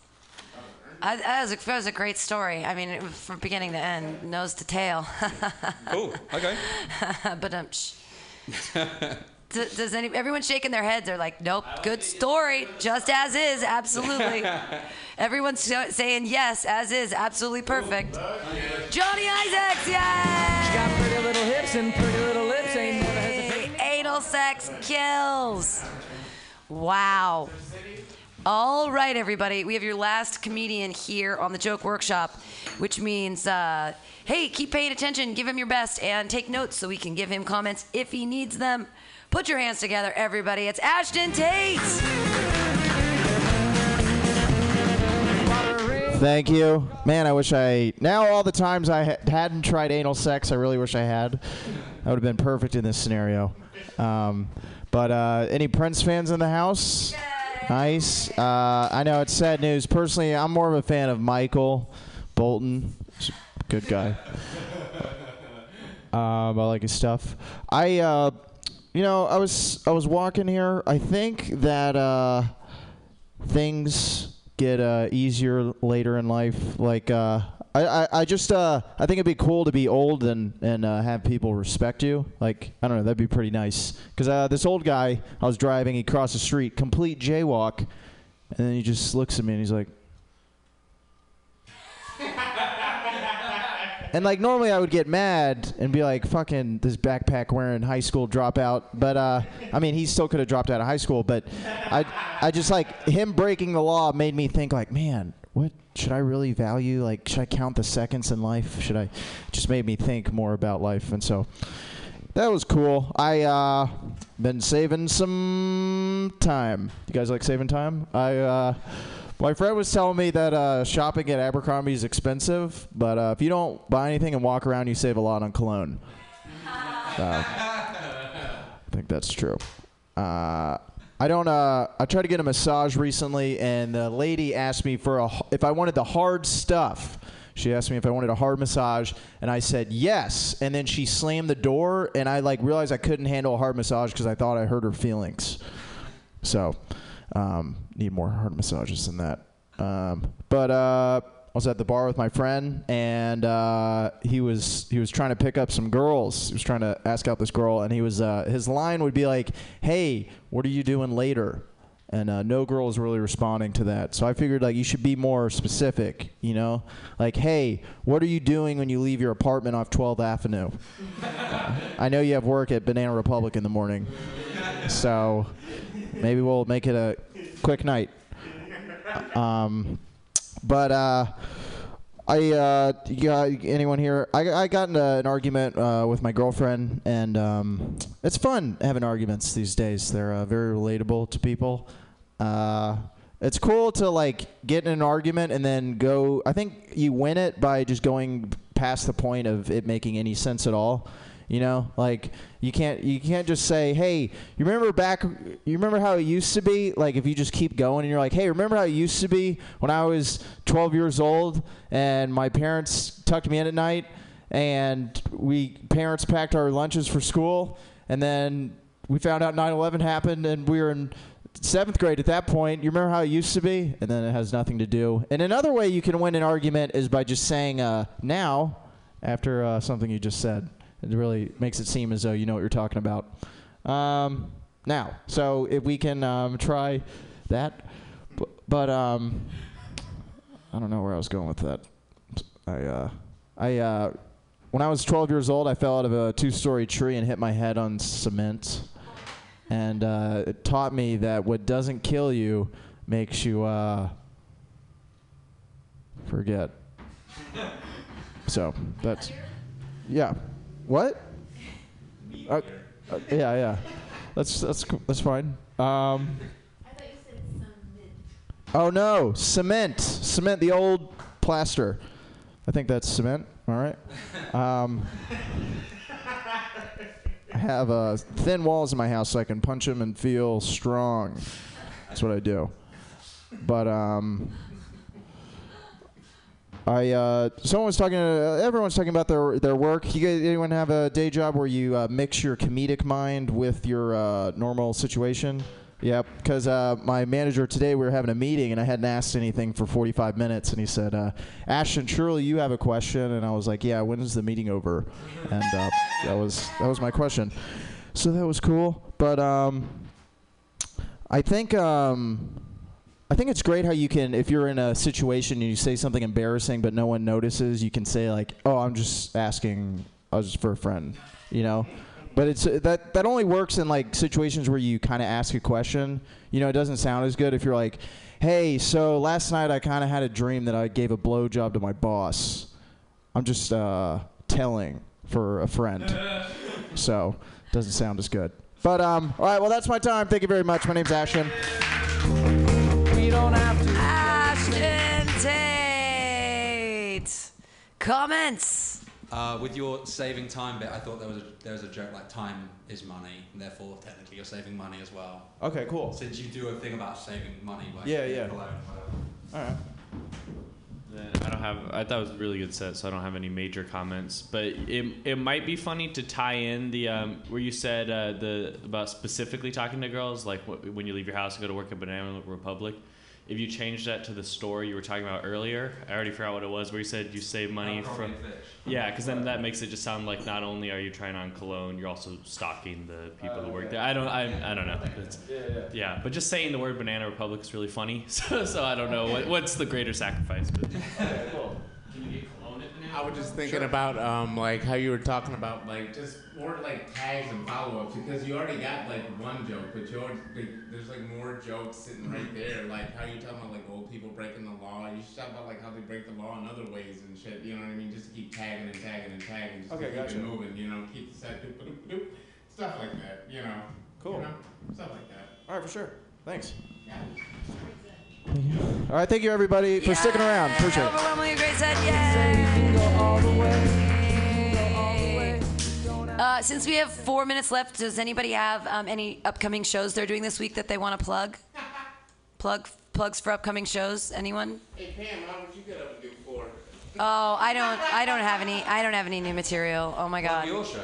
I, that, was a, that was a great story. I mean, it from beginning to end, nose to tail. <laughs> Cool. Okay. but um, shh. D- does any everyone shaking their heads? They're like, nope, good story, just as is, absolutely. <laughs> Everyone's sa- saying yes, as is, absolutely perfect. Johnny Isaacs, yay! She got pretty little hips and pretty little lips. Ain't never hesitating. Anal sex kills. Wow. All right, everybody. We have your last comedian here on the Joke Workshop, which means, uh, hey, keep paying attention, give him your best, and take notes so we can give him comments if he needs them. Put your hands together, everybody. It's Ashton Tate. Thank you, man. I wish I now all the times I ha- hadn't tried anal sex. I really wish I had. That would have been perfect in this scenario. Um, but uh, any Prince fans in the house? Nice. Uh, I know it's sad news. Personally, I'm more of a fan of Michael Bolton. Good guy. <laughs> Um, I like his stuff. I, uh, you know, I was I was walking here. I think that uh, things get uh, easier later in life. Like uh, I, I, I just uh, I think it'd be cool to be old and and uh, have people respect you. Like I don't know, that'd be pretty nice. Cause uh, this old guy, I was driving, he crossed the street, complete jaywalk, and then he just looks at me and he's like. And like normally I would get mad and be like, "Fucking this backpack wearing high school dropout." But uh, I mean, he still could have dropped out of high school. But I, I just like him breaking the law made me think like, man, what should I really value? Like, should I count the seconds in life? Should I? Just made me think more about life, and so that was cool. I uh, been saving some time. You guys like saving time? I uh, my friend was telling me that uh, shopping at Abercrombie is expensive, but uh, if you don't buy anything and walk around, you save a lot on cologne. Uh, I think that's true. Uh, I don't. Uh, I tried to get a massage recently, and the lady asked me for a if I wanted the hard stuff. She asked me if I wanted a hard massage, and I said yes. And then she slammed the door, and I like realized I couldn't handle a hard massage because I thought I hurt her feelings. So, um, need more hard massages than that. Um, but uh, I was at the bar with my friend, and uh, he was he was trying to pick up some girls. He was trying to ask out this girl, and he was uh, his line would be like, "Hey, what are you doing later?" And uh, no girl is really responding to that. So I figured like you should be more specific, you know, like, "Hey, what are you doing when you leave your apartment off 12th Avenue?" <laughs> I know you have work at Banana Republic in the morning, so maybe we'll make it a quick night. Um, but uh, I uh, yeah, anyone here? I, I got into an argument uh, with my girlfriend, and um, it's fun having arguments these days. They're uh, very relatable to people. Uh, it's cool to like get in an argument and then go. I think you win it by just going past the point of it making any sense at all. You know, like you can't you can't just say, "Hey, you remember back? You remember how it used to be?" Like if you just keep going and you're like, "Hey, remember how it used to be when I was 12 years old and my parents tucked me in at night and we parents packed our lunches for school and then we found out 9/11 happened and we were in seventh grade at that point. You remember how it used to be?" And then it has nothing to do. And another way you can win an argument is by just saying uh, "now" after uh, something you just said. It really makes it seem as though you know what you're talking about. Um, now. So if we can um, try that, B- but um, I don't know where I was going with that. I uh, I uh, when I was 12 years old, I fell out of a two-story tree and hit my head on cement, and uh, it taught me that what doesn't kill you makes you uh, forget. <laughs> So that's yeah. What? Uh, uh, yeah, yeah. That's that's that's fine. Um, oh no, cement, cement, the old plaster. I think that's cement. All right. Um, I have uh, thin walls in my house so I can punch them and feel strong. That's what I do. But um, I uh, someone was talking. Uh, everyone's talking about their their work. You guys, anyone have a day job where you uh, mix your comedic mind with your uh, normal situation? Yeah, because uh, my manager today we were having a meeting and I hadn't asked anything for 45 minutes, and he said, uh, "Ashton, surely you have a question?" And I was like, "Yeah, when is the meeting over?" And that was that was my question. So that was cool, but um, I think um, I think it's great how you can, if you're in a situation and you say something embarrassing but no one notices, you can say like, "Oh, I'm just asking, I was just for a friend," you know. But it's uh, that that only works in like situations where you kind of ask a question. You know, it doesn't sound as good if you're like, "Hey, so last night I kind of had a dream that I gave a blowjob to my boss." I'm just uh, telling for a friend, so doesn't sound as good. But um, all right, well that's my time. Thank you very much. My name's Ashton. We don't have to. Ashton Tate. Comments. Uh, with your saving time bit, I thought there was a there was a joke like time is money, and therefore technically you're saving money as well. Okay, cool. Since you do a thing about saving money by Yeah, being yeah. alone, whatever. All right. Then I don't have. I thought it was a really good set, so I don't have any major comments. But it it might be funny to tie in the um, where you said uh, the about specifically talking to girls, like wh- when you leave your house and go to work at Banana Republic. If you change that to the store you were talking about earlier, I already forgot what it was. Where you said you save money from. Yeah, because then that makes it just sound like not only are you trying on cologne, you're also stalking the people who work there. I don't. I, I don't know. It's, Yeah, yeah. yeah, but just saying the word Banana Republic is really funny. <laughs> So, so I don't know what, what's the greater sacrifice. But <laughs> Can you get cologne at I was just thinking about um, like how you were talking about like just more like tags and follow-ups because you already got like one joke, but you already, like, there's like more jokes sitting right there. Like how you talking about like old people breaking the law. You should talk about like how they break the law in other ways and shit. You know what I mean? Just keep tagging and tagging and tagging. Just Okay, keep gotcha. it moving. You know, keep the set doop, doop, doop, stuff like that. You know. Cool. You know, stuff like that. All right, for sure. Thanks. Yeah. All right, thank you everybody for sticking around. Appreciate it. Overwhelmingly great set. Yay! Uh, since we have four minutes left, does anybody have um, any upcoming shows they're doing this week that they want to plug? <laughs> Plug plugs for upcoming shows. Anyone? Hey Pam, how would you get up and do four? Oh, I don't. I don't have any. I don't have any new material. Oh my god. Your show.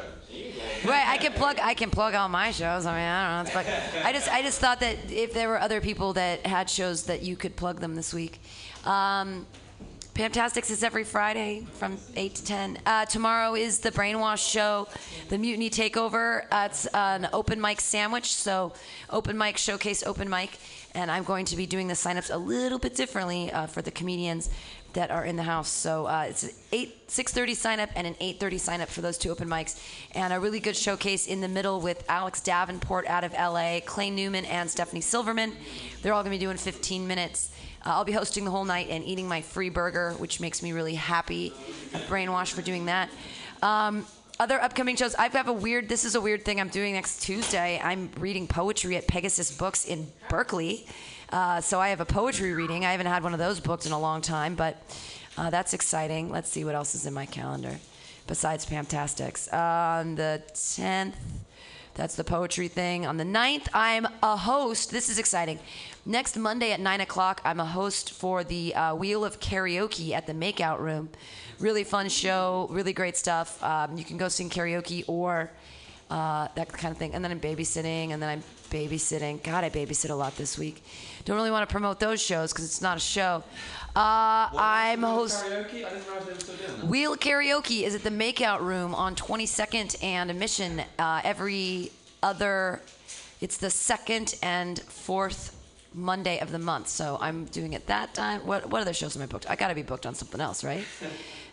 Right, I can plug. I can plug all my shows. I mean, I don't know. I just, I just thought that if there were other people that had shows that you could plug them this week. Um, Pamtastics is every Friday from 8 to 10. Uh, tomorrow is the Brainwash Show, the Mutiny Takeover. Uh, it's an open mic sandwich, so open mic, showcase open mic. And I'm going to be doing the signups a little bit differently uh, for the comedians that are in the house. So uh, it's an 8, 6.30 sign up and an 8.30 sign up for those two open mics. And a really good showcase in the middle with Alex Davenport out of LA, Clay Newman, and Stephanie Silverman. They're all going to be doing 15 minutes. Uh, I'll be hosting the whole night and eating my free burger, which makes me really happy. at Brainwash for doing that. Um, other upcoming shows. I've got a weird. This is a weird thing I'm doing next Tuesday. I'm reading poetry at Pegasus Books in Berkeley. Uh, so I have a poetry reading. I haven't had one of those booked in a long time, but uh, that's exciting. Let's see what else is in my calendar besides Pamtastics. on the 10th, that's the poetry thing. On the 9th, I'm a host. This is exciting. Next Monday at 9 o'clock, I'm a host for the uh, Wheel of Karaoke at the Makeout Room. Really fun show, really great stuff. Um, you can go sing karaoke or uh, that kind of thing. And then I'm babysitting, and then I'm babysitting. God, I babysit a lot this week. Don't really want to promote those shows because it's not a show. Uh, I'm host. Karaoke? I didn't realize they were still doing that. Wheel Karaoke is at the Makeout Room on 22nd and Mission uh, every other It's the second and fourth Monday of the month, so I'm doing it that time. What what other shows am I booked? I got to be booked on something else, right? <laughs>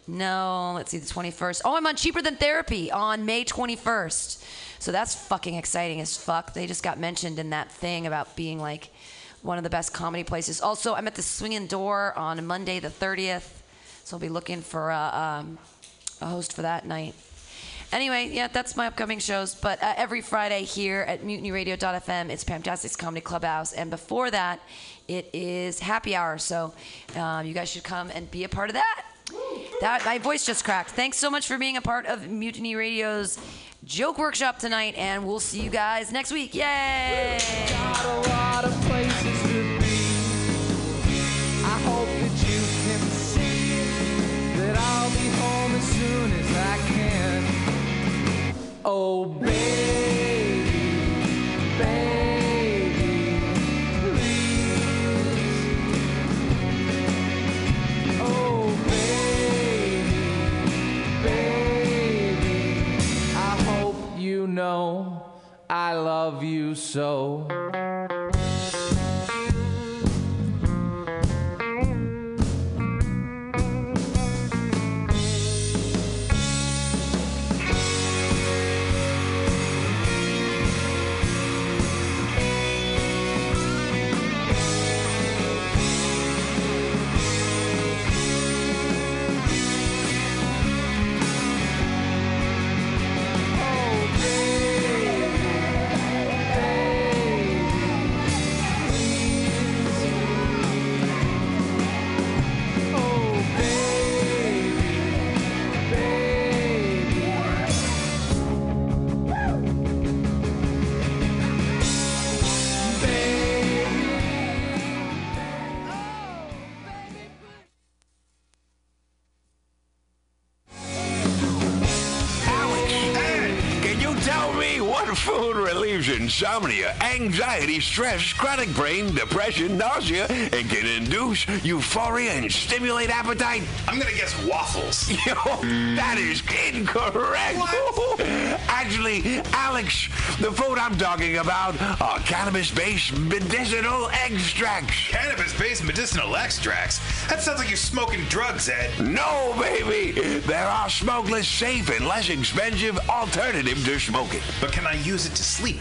No, let's see, the 21st. Oh, I'm on Cheaper Than Therapy on May 21st. So that's fucking exciting as fuck. They just got mentioned in that thing about being like one of the best comedy places. Also, I'm at the Swinging Door on Monday the 30th. So I'll be looking for a, um, a host for that night. Anyway, yeah, that's my upcoming shows. But uh, every Friday here at mutinyradio.fm, it's Pamtastic's Comedy Clubhouse. And before that, it is happy hour. So um, you guys should come and be a part of that. That my voice just cracked. Thanks so much for being a part of Mutiny Radio's joke workshop tonight, and we'll see you guys next week. Yay! Oh, baby, baby, please. Oh, baby, baby, I hope you know I love you so. Insomnia, anxiety, stress, chronic brain, depression, nausea, and can induce euphoria and stimulate appetite? I'm gonna guess waffles. <laughs> that is incorrect. <laughs> Actually, Alex, the food I'm talking about are cannabis-based medicinal extracts. Cannabis-based medicinal extracts? That sounds like you're smoking drugs, Ed. No, baby. There are smokeless, safe, and less expensive alternative to smoking. But can I use it to sleep?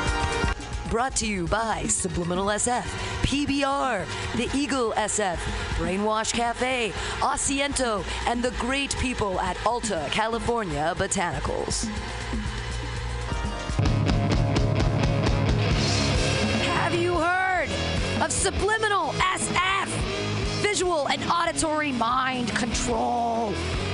Brought to you by Subliminal SF, PBR, The Eagle SF, Brainwash Cafe, Asiento, and the great people at Alta California Botanicals. Have you heard of Subliminal SF? Visual and auditory mind control.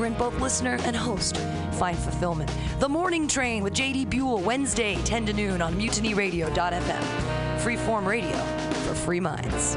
wherein both listener and host find fulfillment. The Morning Train with JD Buell, Wednesday, 10 to noon on mutinyradio.fm. Freeform radio for free minds.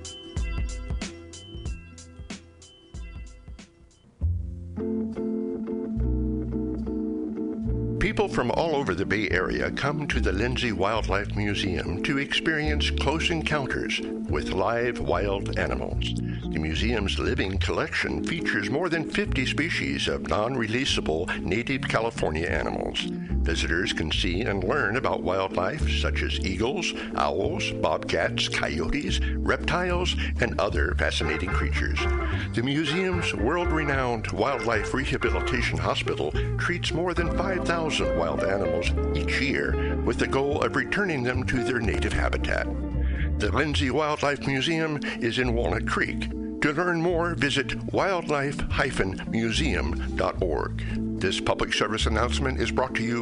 People from all over the Bay Area come to the Lindsay Wildlife Museum to experience close encounters with live wild animals. The museum's living collection features more than 50 species of non releasable native California animals. Visitors can see and learn about wildlife such as eagles, owls, bobcats, coyotes, reptiles, and other fascinating creatures. The museum's world renowned Wildlife Rehabilitation Hospital treats more than 5,000 wild animals each year with the goal of returning them to their native habitat. The Lindsay Wildlife Museum is in Walnut Creek. To learn more, visit wildlife-museum.org. This public service announcement is brought to you